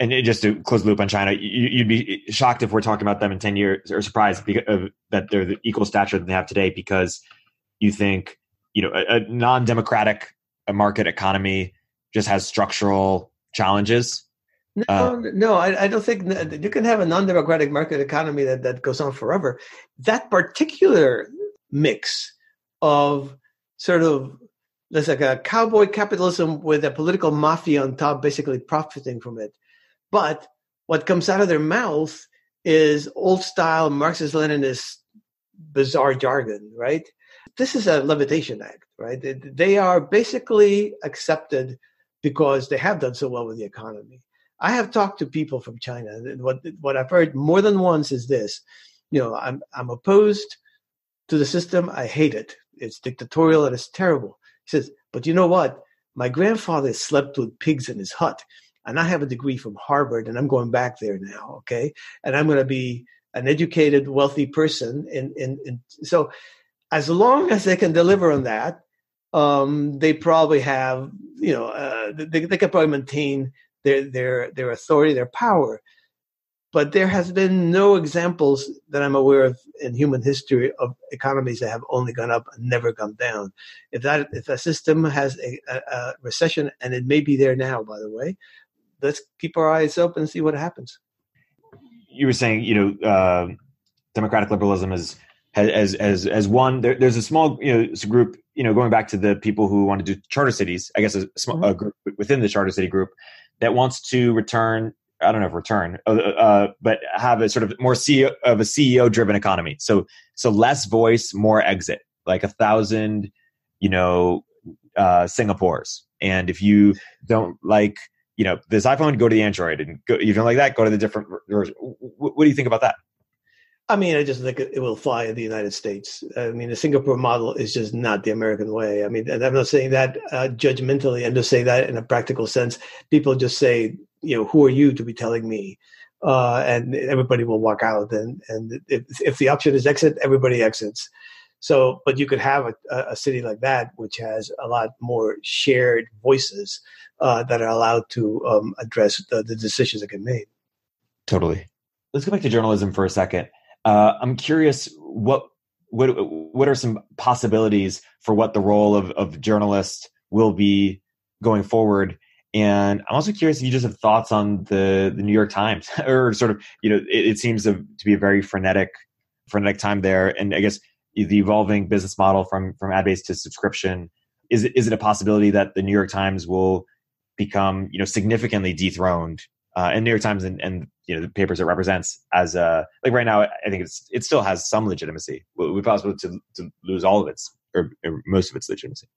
And just to close the loop on China, you, would be shocked if we're talking about them in ten years, or surprised because that they're the equal stature that they have today, because you think you know a, a non-democratic market economy just has structural challenges. No, uh, no, I, I, don't think you can have a non-democratic market economy that, that goes on forever. That particular mix of sort of there's like a cowboy capitalism with a political mafia on top, basically profiting from it. But what comes out of their mouth is old style Marxist Leninist bizarre jargon, right? This is a levitation act, right? They are basically accepted because they have done so well with the economy. I have talked to people from China. and What what I've heard more than once is this: you know, I'm I'm opposed to the system. I hate it. It's dictatorial and it's terrible. He says, but you know what? My grandfather slept with pigs in his hut, and I have a degree from Harvard, and I'm going back there now. Okay, and I'm going to be an educated, wealthy person. And, and, so, as long as they can deliver on that, um, they probably have, you know, uh, they, they can probably maintain their their their authority, their power but there has been no examples that I'm aware of in human history of economies that have only gone up and never gone down. If that if a system has a, a, a recession, and it may be there now, by the way, let's keep our eyes open and see what happens. You were saying, you know, uh, democratic liberalism is as as as one. There, there's a small you know group, you know, going back to the people who want to do charter cities. I guess a, small, mm-hmm. a group within the charter city group that wants to return I don't know if return, uh, uh, but have a sort of more CEO of a CEO driven economy. So so less voice, more exit, like a thousand, you know, uh, Singapores. And if you don't like, you know, this iPhone, go to the Android, and go, you don't like that, go to the different version. What, do you think about that? I mean, I just think it will fly in the United States. I mean, the Singapore model is just not the American way. I mean, and I'm not saying that uh, judgmentally. I'm just saying that in a practical sense. People just say you know, who are you to be telling me? Uh, and everybody will walk out. And and if, if the option is exit, everybody exits. So, but you could have a, a city like that, which has a lot more shared voices uh, that are allowed to um, address the, the, decisions that get made. Totally. Let's go back to journalism for a second. Uh, I'm curious what what what are some possibilities for what the role of, of journalists will be going forward and I'm also curious if you just have thoughts on the, the New York Times, <laughs> or sort of, you know, it, it seems to, to be a very frenetic, frenetic time there. And I guess the evolving business model from from ad based to subscription is it, is it a possibility that the New York Times will become you know significantly dethroned uh, and New York Times and, and you know the papers it represents as a like right now I think it's it still has some legitimacy. It be possible to to lose all of its or, or most of its legitimacy.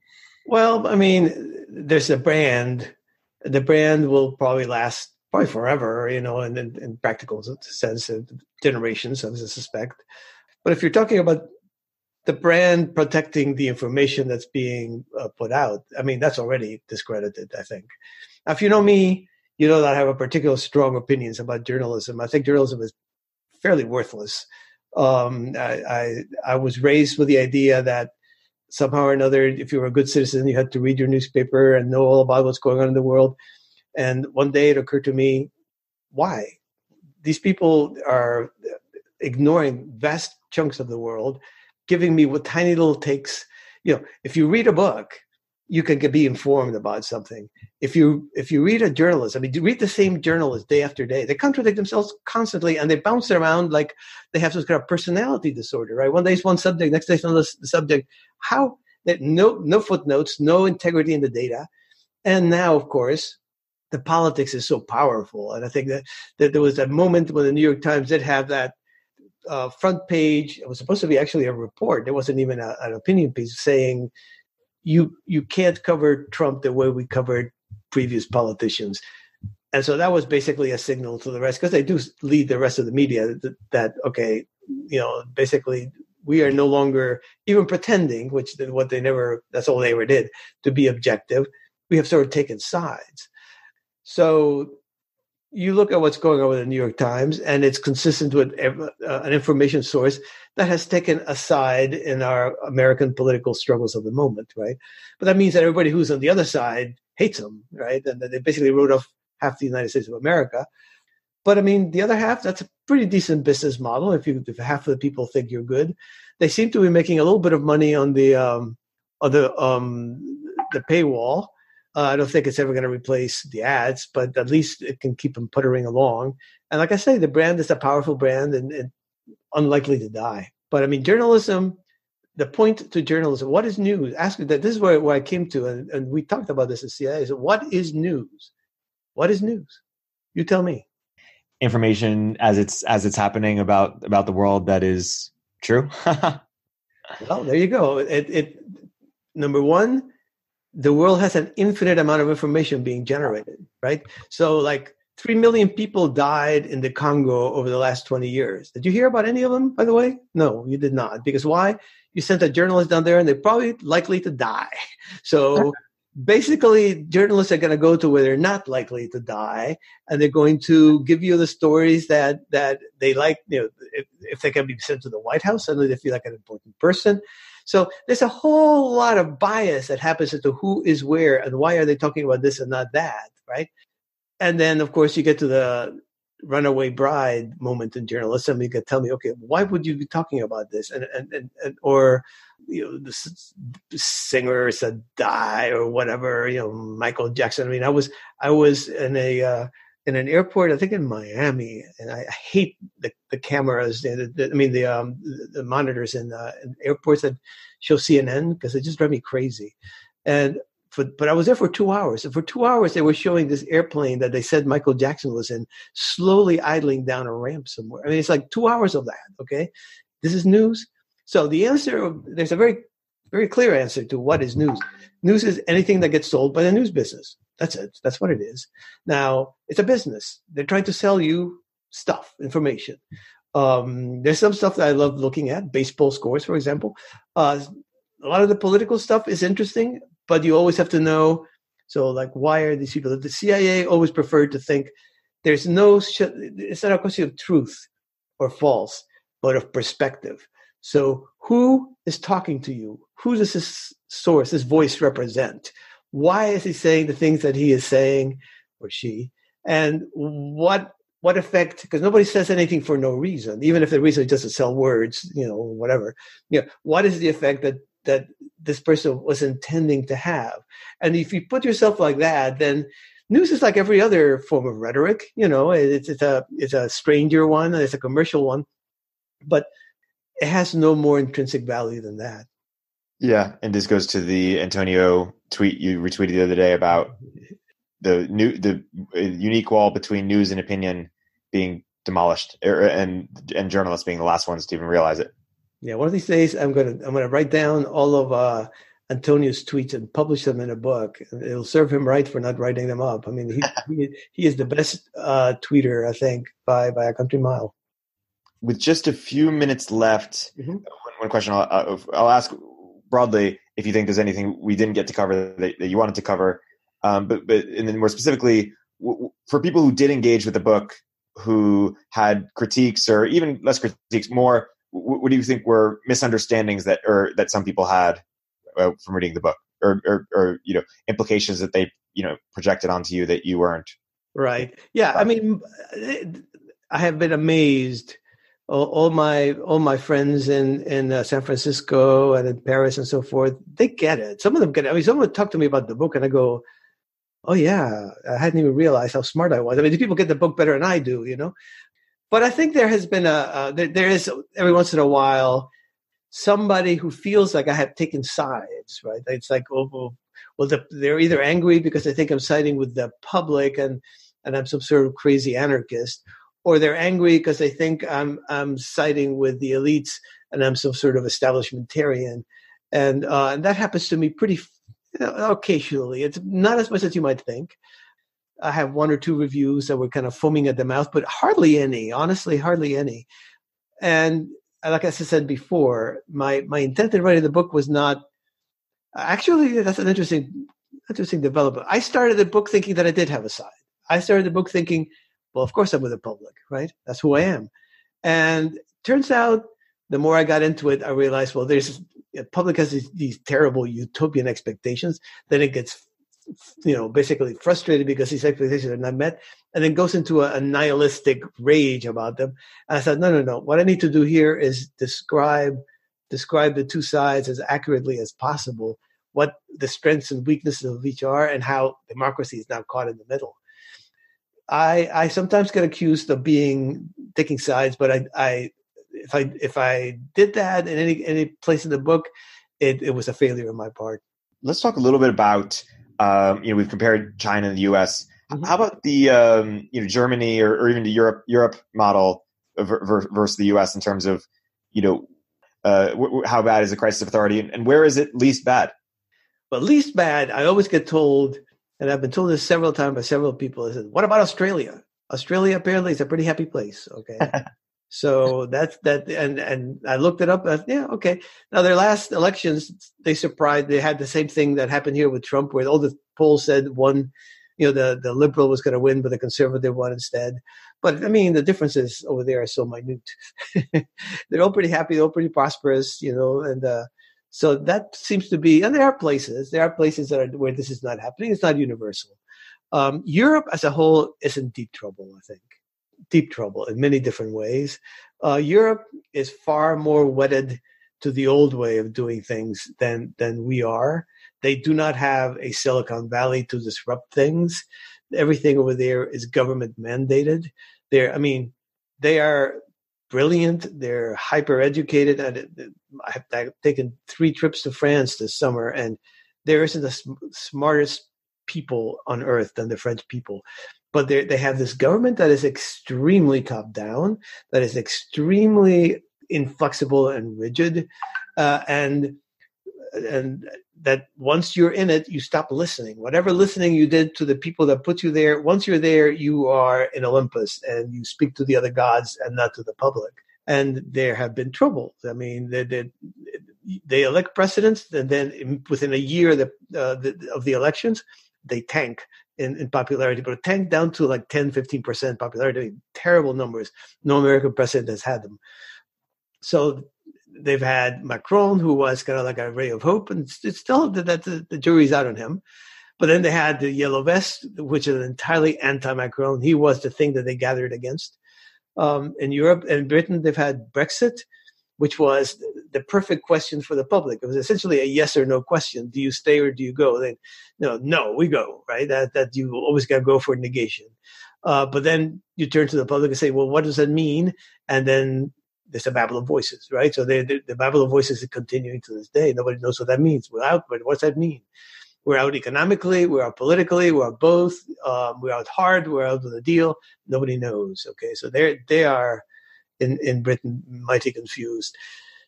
Well, I mean, there's a brand the brand will probably last probably forever, you know, in, in, practical sense, generations, I suspect. But if you're talking about the brand protecting the information that's being uh, put out, I mean, that's already discredited, I think. Now, if you know me, you know that I have a particular strong opinions about journalism. I think journalism is fairly worthless. Um, I, I, I was raised with the idea that somehow or another, if you were a good citizen, you had to read your newspaper and know all about what's going on in the world. And one day it occurred to me, why? These people are ignoring vast chunks of the world, giving me what tiny little takes. You know, if you read a book, you can be informed about something. If you if you read a journalist, I mean, you read the same journalist day after day. They contradict themselves constantly, and they bounce around like they have some kind of personality disorder. Right? One day it's one subject, next day it's another subject. How that no no footnotes, no integrity in the data, and now of course the politics is so powerful. And I think that that there was a moment when the New York Times did have that uh, front page. It was supposed to be actually a report. There wasn't even a, an opinion piece saying you you can't cover Trump the way we covered previous politicians. And so that was basically a signal to the rest because they do lead the rest of the media that, that, okay, you know, basically we are no longer even pretending, which what they never, that's all they ever did, to be objective. We have sort of taken sides. So you look at what's going on with the New York Times, and it's consistent with uh, an information source that has taken a side in our American political struggles of the moment, right? But that means that everybody who's on the other side hates them, right? And they basically wrote off half the United States of America. But I mean, the other half, that's a pretty decent business model. If you if half of the people think you're good, they seem to be making a little bit of money on the um, on the um, the paywall uh, I don't think it's ever going to replace the ads, but at least it can keep them puttering along. And like I say, the brand is a powerful brand and, and unlikely to die. But I mean, journalism, the point to journalism, what is news? Ask that. This is where, where I came to, and, and we talked about this at CIA. Is what is news? What is news? You tell me. Information as it's as it's happening about about the world that is true. <laughs> well, there you go. It, it number one, the world has an infinite amount of information being generated, right? So, like, 3 million people died in the Congo over the last 20 years. Did you hear about any of them, by the way? No, you did not. Because why? You sent a journalist down there and they're probably likely to die. <laughs> So, basically, journalists are going to go to where they're not likely to die and they're going to give you the stories that, that they like. You know, if, if they can be sent to the White House, suddenly they feel like an important person. So there's a whole lot of bias that happens as to who is where and why are they talking about this and not that, right? And then, of course, you get to the runaway bride moment in journalism. You can tell me, okay, why would you be talking about this? And and and, and or you know, the, the singer said die or whatever. You know, Michael Jackson. I mean, I was I was in a uh, in an airport, I think in Miami, and I, I hate the, the cameras. The, the, I mean, the um, the monitors in, uh, in airports that show CNN because they just drive me crazy. And for, but I was there for two hours, and for two hours they were showing this airplane that they said Michael Jackson was in, slowly idling down a ramp somewhere. I mean, it's like two hours of that. Okay, this is news. So the answer, there's a very very clear answer to what is news. News is anything that gets sold by the news business. That's it. That's what it is. Now, it's a business. They're trying to sell you stuff, information. Um, there's some stuff that I love looking at, baseball scores, for example. Uh, a lot of the political stuff is interesting, but you always have to know. So, like, why are these people? The CIA always preferred to think there's no, it's not a question of truth or false, but of perspective. So, who is talking to you? Who does this source, this voice represent? Why is he saying the things that he is saying or she? And what what effect because nobody says anything for no reason even if the reason is just to sell words you know whatever. You know what is the effect that that this person was intending to have? And if you put yourself like that then news is like every other form of rhetoric you know it's, it's a it's a stranger one it's a commercial one but it has no more intrinsic value than that yeah, and this goes to the Antonio tweet you retweeted the other day about the new the uh, unique wall between news and opinion being demolished, er, and and journalists being the last ones to even realize it. Yeah, one of these days I'm gonna I'm gonna write down all of uh, Antonio's tweets and publish them in a book. It'll serve him right for not writing them up. I mean, he <laughs> he, he, is the best uh, tweeter I think by by a country mile. With just a few minutes left, mm-hmm. one, one, question I'll, I'll ask broadly if you think there's anything we didn't get to cover that, that you wanted to cover. Um, but but and then more specifically w- for people who did engage with the book, who had critiques or even less critiques, more w- what do you think were misunderstandings that or that some people had uh, from reading the book, or, or or you know implications that they you know projected onto you that you weren't right? Yeah, I mean, I have been amazed all, all my all my friends in in uh, San Francisco and in Paris and so forth, they get it. Some of them get it. I mean, someone would talk to me about the book, and I go, "Oh yeah, I hadn't even realized how smart I was." I mean, these people get the book better than I do, you know. But I think there has been a uh, there, there is every once in a while somebody who feels like I have taken sides, right? It's like, oh, well, well the, they're either angry because they think I'm siding with the public and and I'm some sort of crazy anarchist, or they're angry because they think I'm I'm siding with the elites and I'm some sort of establishmentarian, and uh, and that happens to me pretty you know, occasionally. It's not as much as you might think, I have one or two reviews that were kind of foaming at the mouth, but hardly any. Honestly, hardly any. And like I said before, my my intent in writing the book was not actually that's an interesting interesting development. I started the book thinking that I did have a side. I started the book thinking, well, of course I'm with the public, right? That's who I am. And turns out the more I got into it, I realized, well, there's public has these, these terrible utopian expectations. Then it gets, you know, basically frustrated because these expectations are not met, and then goes into a, a nihilistic rage about them. And I said, no, no, no. What I need to do here is describe describe the two sides as accurately as possible, what the strengths and weaknesses of each are, and how democracy is now caught in the middle. I I sometimes get accused of being taking sides, but I I if I if I did that in any any place in the book, it, it was a failure on my part. Let's talk a little bit about um, you know we've compared China and the U.S. Mm-hmm. How about the um, you know Germany or, or even the Europe Europe model versus the U.S. in terms of you know uh, how bad is the crisis of authority and, and where is it least bad? Well, least bad. I always get told, and I've been told this several times by several people. I said, "What about Australia? Australia apparently is a pretty happy place." Okay, <laughs> So that's that, and and I looked it up. Yeah, okay. Now their last elections, they surprised. They had the same thing that happened here with Trump, where all the polls said one, you know, the the liberal was going to win, but the conservative won instead. But I mean, the differences over there are so minute. <laughs> they're all pretty happy. They're all pretty prosperous, you know, and uh, so that seems to be. And there are places. There are places that are where this is not happening. It's not universal. Um, Europe as a whole is in deep trouble. I think deep trouble in many different ways. Uh, Europe is far more wedded to the old way of doing things than than we are. They do not have a Silicon Valley to disrupt things. Everything over there is government mandated. They're, I mean, they are brilliant. They're hyper educated. I've, I've taken three trips to France this summer, and there isn't the smartest people on earth than the French people but they have this government that is extremely top down, that is extremely inflexible and rigid, uh, and and that once you're in it, you stop listening. Whatever listening you did to the people that put you there, once you're there, you are in Olympus and you speak to the other gods and not to the public. And there have been troubles. I mean, they, they, they elect presidents, and then within a year of the, uh, the, of the elections, they tank in, in popularity, but tank down to like 10, 15% popularity. Terrible numbers. No American president has had them. So they've had Macron, who was kind of like a ray of hope, and it's still that the, the jury's out on him. But then they had the yellow vest, which is entirely anti-Macron. He was the thing that they gathered against. Um, in Europe and Britain, they've had Brexit, which was the perfect question for the public. It was essentially a yes or no question: Do you stay or do you go? Then, no, no, we go. Right? That that you always got to go for negation. Uh, but then you turn to the public and say, well, what does that mean? And then there's a babel of voices, right? So they, they, the babel of voices is continuing to this day. Nobody knows what that means. We're out, but what's that mean? We're out economically, we're out politically, we're out both. Um, we're out hard, we're out with a deal. Nobody knows. Okay, so they they are in, in Britain mighty confused.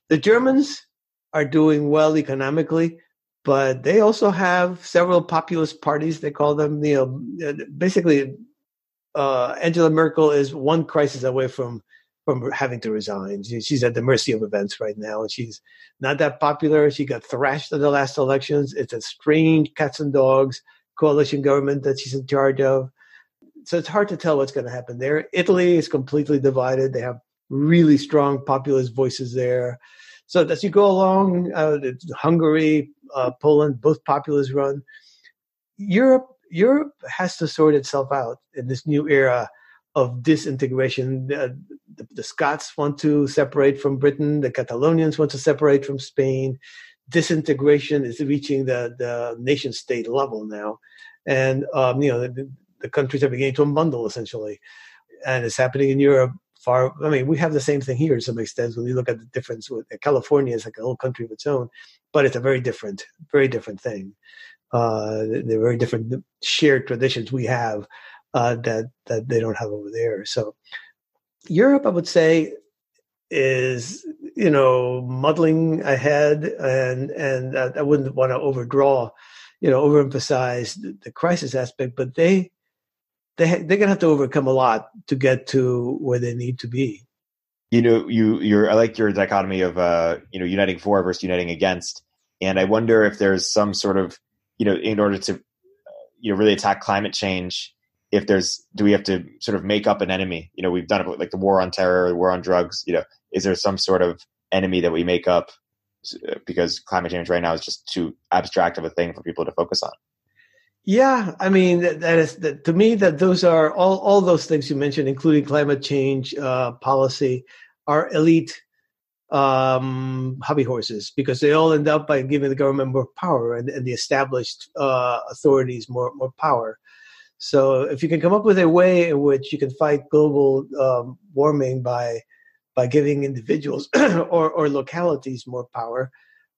The Germans are doing well economically, but they also have several populist parties. They call them, you know, basically, uh, Angela Merkel is one crisis away from from having to resign. She's at the mercy of events right now, and she's not that popular. She got thrashed in the last elections. It's a strange cats and dogs coalition government that she's in charge of. So it's hard to tell what's going to happen there. Italy is completely divided. They have really strong populist voices there. So as you go along, uh, Hungary, uh, Poland, both populists run. Europe, Europe has to sort itself out in this new era of disintegration. The, the, the, Scots want to separate from Britain. The Catalonians want to separate from Spain. Disintegration is reaching the, the nation state level now. And, um, you know, the, the countries are beginning to unbundle essentially. And it's happening in Europe far. I mean, we have the same thing here to some extent when you look at the difference with California is like a whole country of its own, but it's a very different, very different thing. Uh, they're very different shared traditions we have uh, that that they don't have over there. So Europe, I would say, is you know muddling ahead, and and uh, I wouldn't want to overdraw, you know, overemphasize the, the crisis aspect, but they they they're gonna have to overcome a lot to get to where they need to be. You know, you you're I like your dichotomy of uh, you know, uniting for versus uniting against, and I wonder if there's some sort of you know, in order to you know really attack climate change, if there's do we have to sort of make up an enemy? You know, we've done it like the war on terror, the war on drugs. You know, is there some sort of enemy that we make up because climate change right now is just too abstract of a thing for people to focus on? Yeah, I mean that, that is that, to me that those are all all those things you mentioned, including climate change uh, policy, are elite um, hobby horses because they all end up by giving the government more power and, and the established uh, authorities more more power. So if you can come up with a way in which you can fight global um, warming by by giving individuals <clears throat> or, or localities more power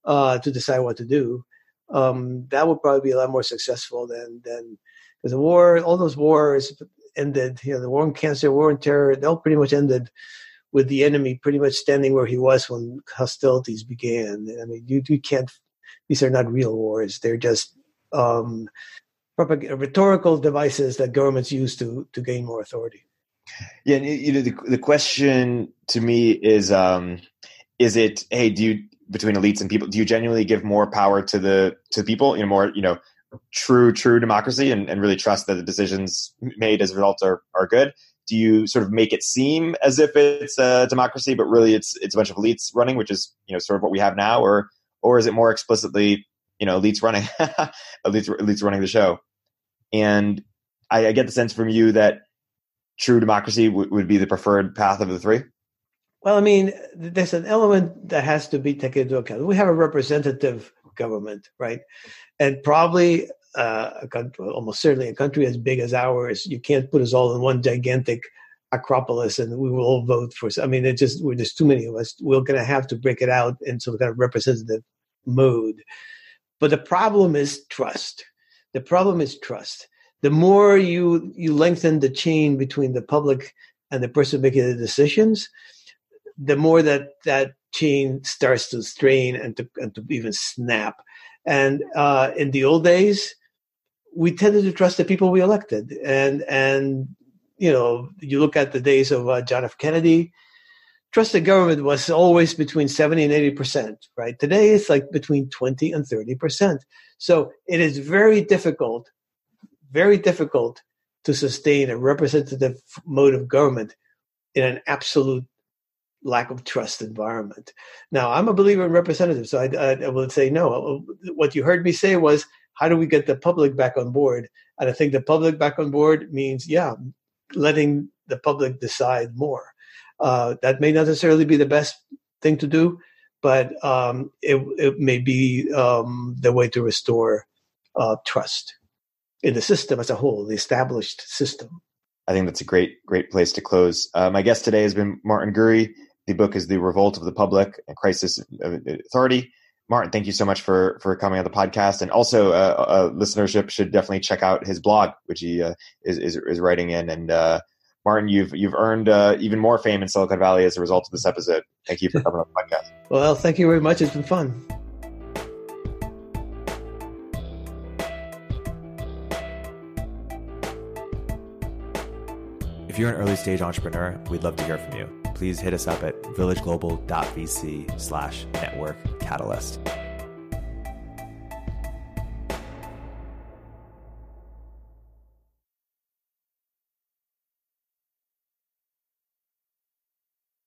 uh, to decide what to do, um, that would probably be a lot more successful than than because the war, all those wars ended. You know, the war on cancer, war on terror, they all pretty much ended with the enemy pretty much standing where he was when hostilities began. I mean, you you can't. These are not real wars. They're just um, rhetorical devices that governments use to to gain more authority. Yeah, you know, the the question to me is, um, is it, hey, do you between elites and people, do you genuinely give more power to the to people, you know, more, you know, true true democracy, and, and really trust that the decisions made as a result are are good? Do you sort of make it seem as if it's a democracy, but really it's it's a bunch of elites running, which is you know sort of what we have now, or or is it more explicitly you know elites running <laughs> elites elites running the show? And I, I get the sense from you that true democracy w- would be the preferred path of the three? Well, I mean, there's an element that has to be taken into account. We have a representative government, right? And probably uh, a country, almost certainly a country as big as ours, you can't put us all in one gigantic acropolis and we will all vote for. I mean, it just just too many of us. We're going to have to break it out in some kind of representative mode. But the problem is trust. The problem is trust the more you you lengthen the chain between the public and the person making the decisions, the more that that chain starts to strain and to, and to even snap. And uh, in the old days, we tended to trust the people we elected. And and you know, you look at the days of uh, John F. Kennedy. Trusted government was always between 70 and 80 percent, right? Today it's like between 20 and 30 percent. So it is very difficult very difficult to sustain a representative mode of government in an absolute lack of trust environment. Now, I'm a believer in representatives, so I, I, I would say no. What you heard me say was, how do we get the public back on board? And I think the public back on board means, yeah, letting the public decide more. Uh, that may not necessarily be the best thing to do, but um, it, it, may be um, the way to restore uh, trust in the system as a whole, the established system. I think that's a great, great place to close. Uh, my guest today has been Martin Gurri. The book is The Revolt of the Public and Crisis of Authority. Martin, thank you so much for for coming on the podcast, and also uh, uh, listenership should definitely check out his blog, which he uh, is, is, is writing in. And uh, Martin, you've you've earned uh, even more fame in Silicon Valley as a result of this episode. Thank you for coming on the podcast. Well, thank you very much. It's been fun. If you're an early stage entrepreneur, we'd love to hear from you. Please hit us up at villageglobal.vc slash network catalyst.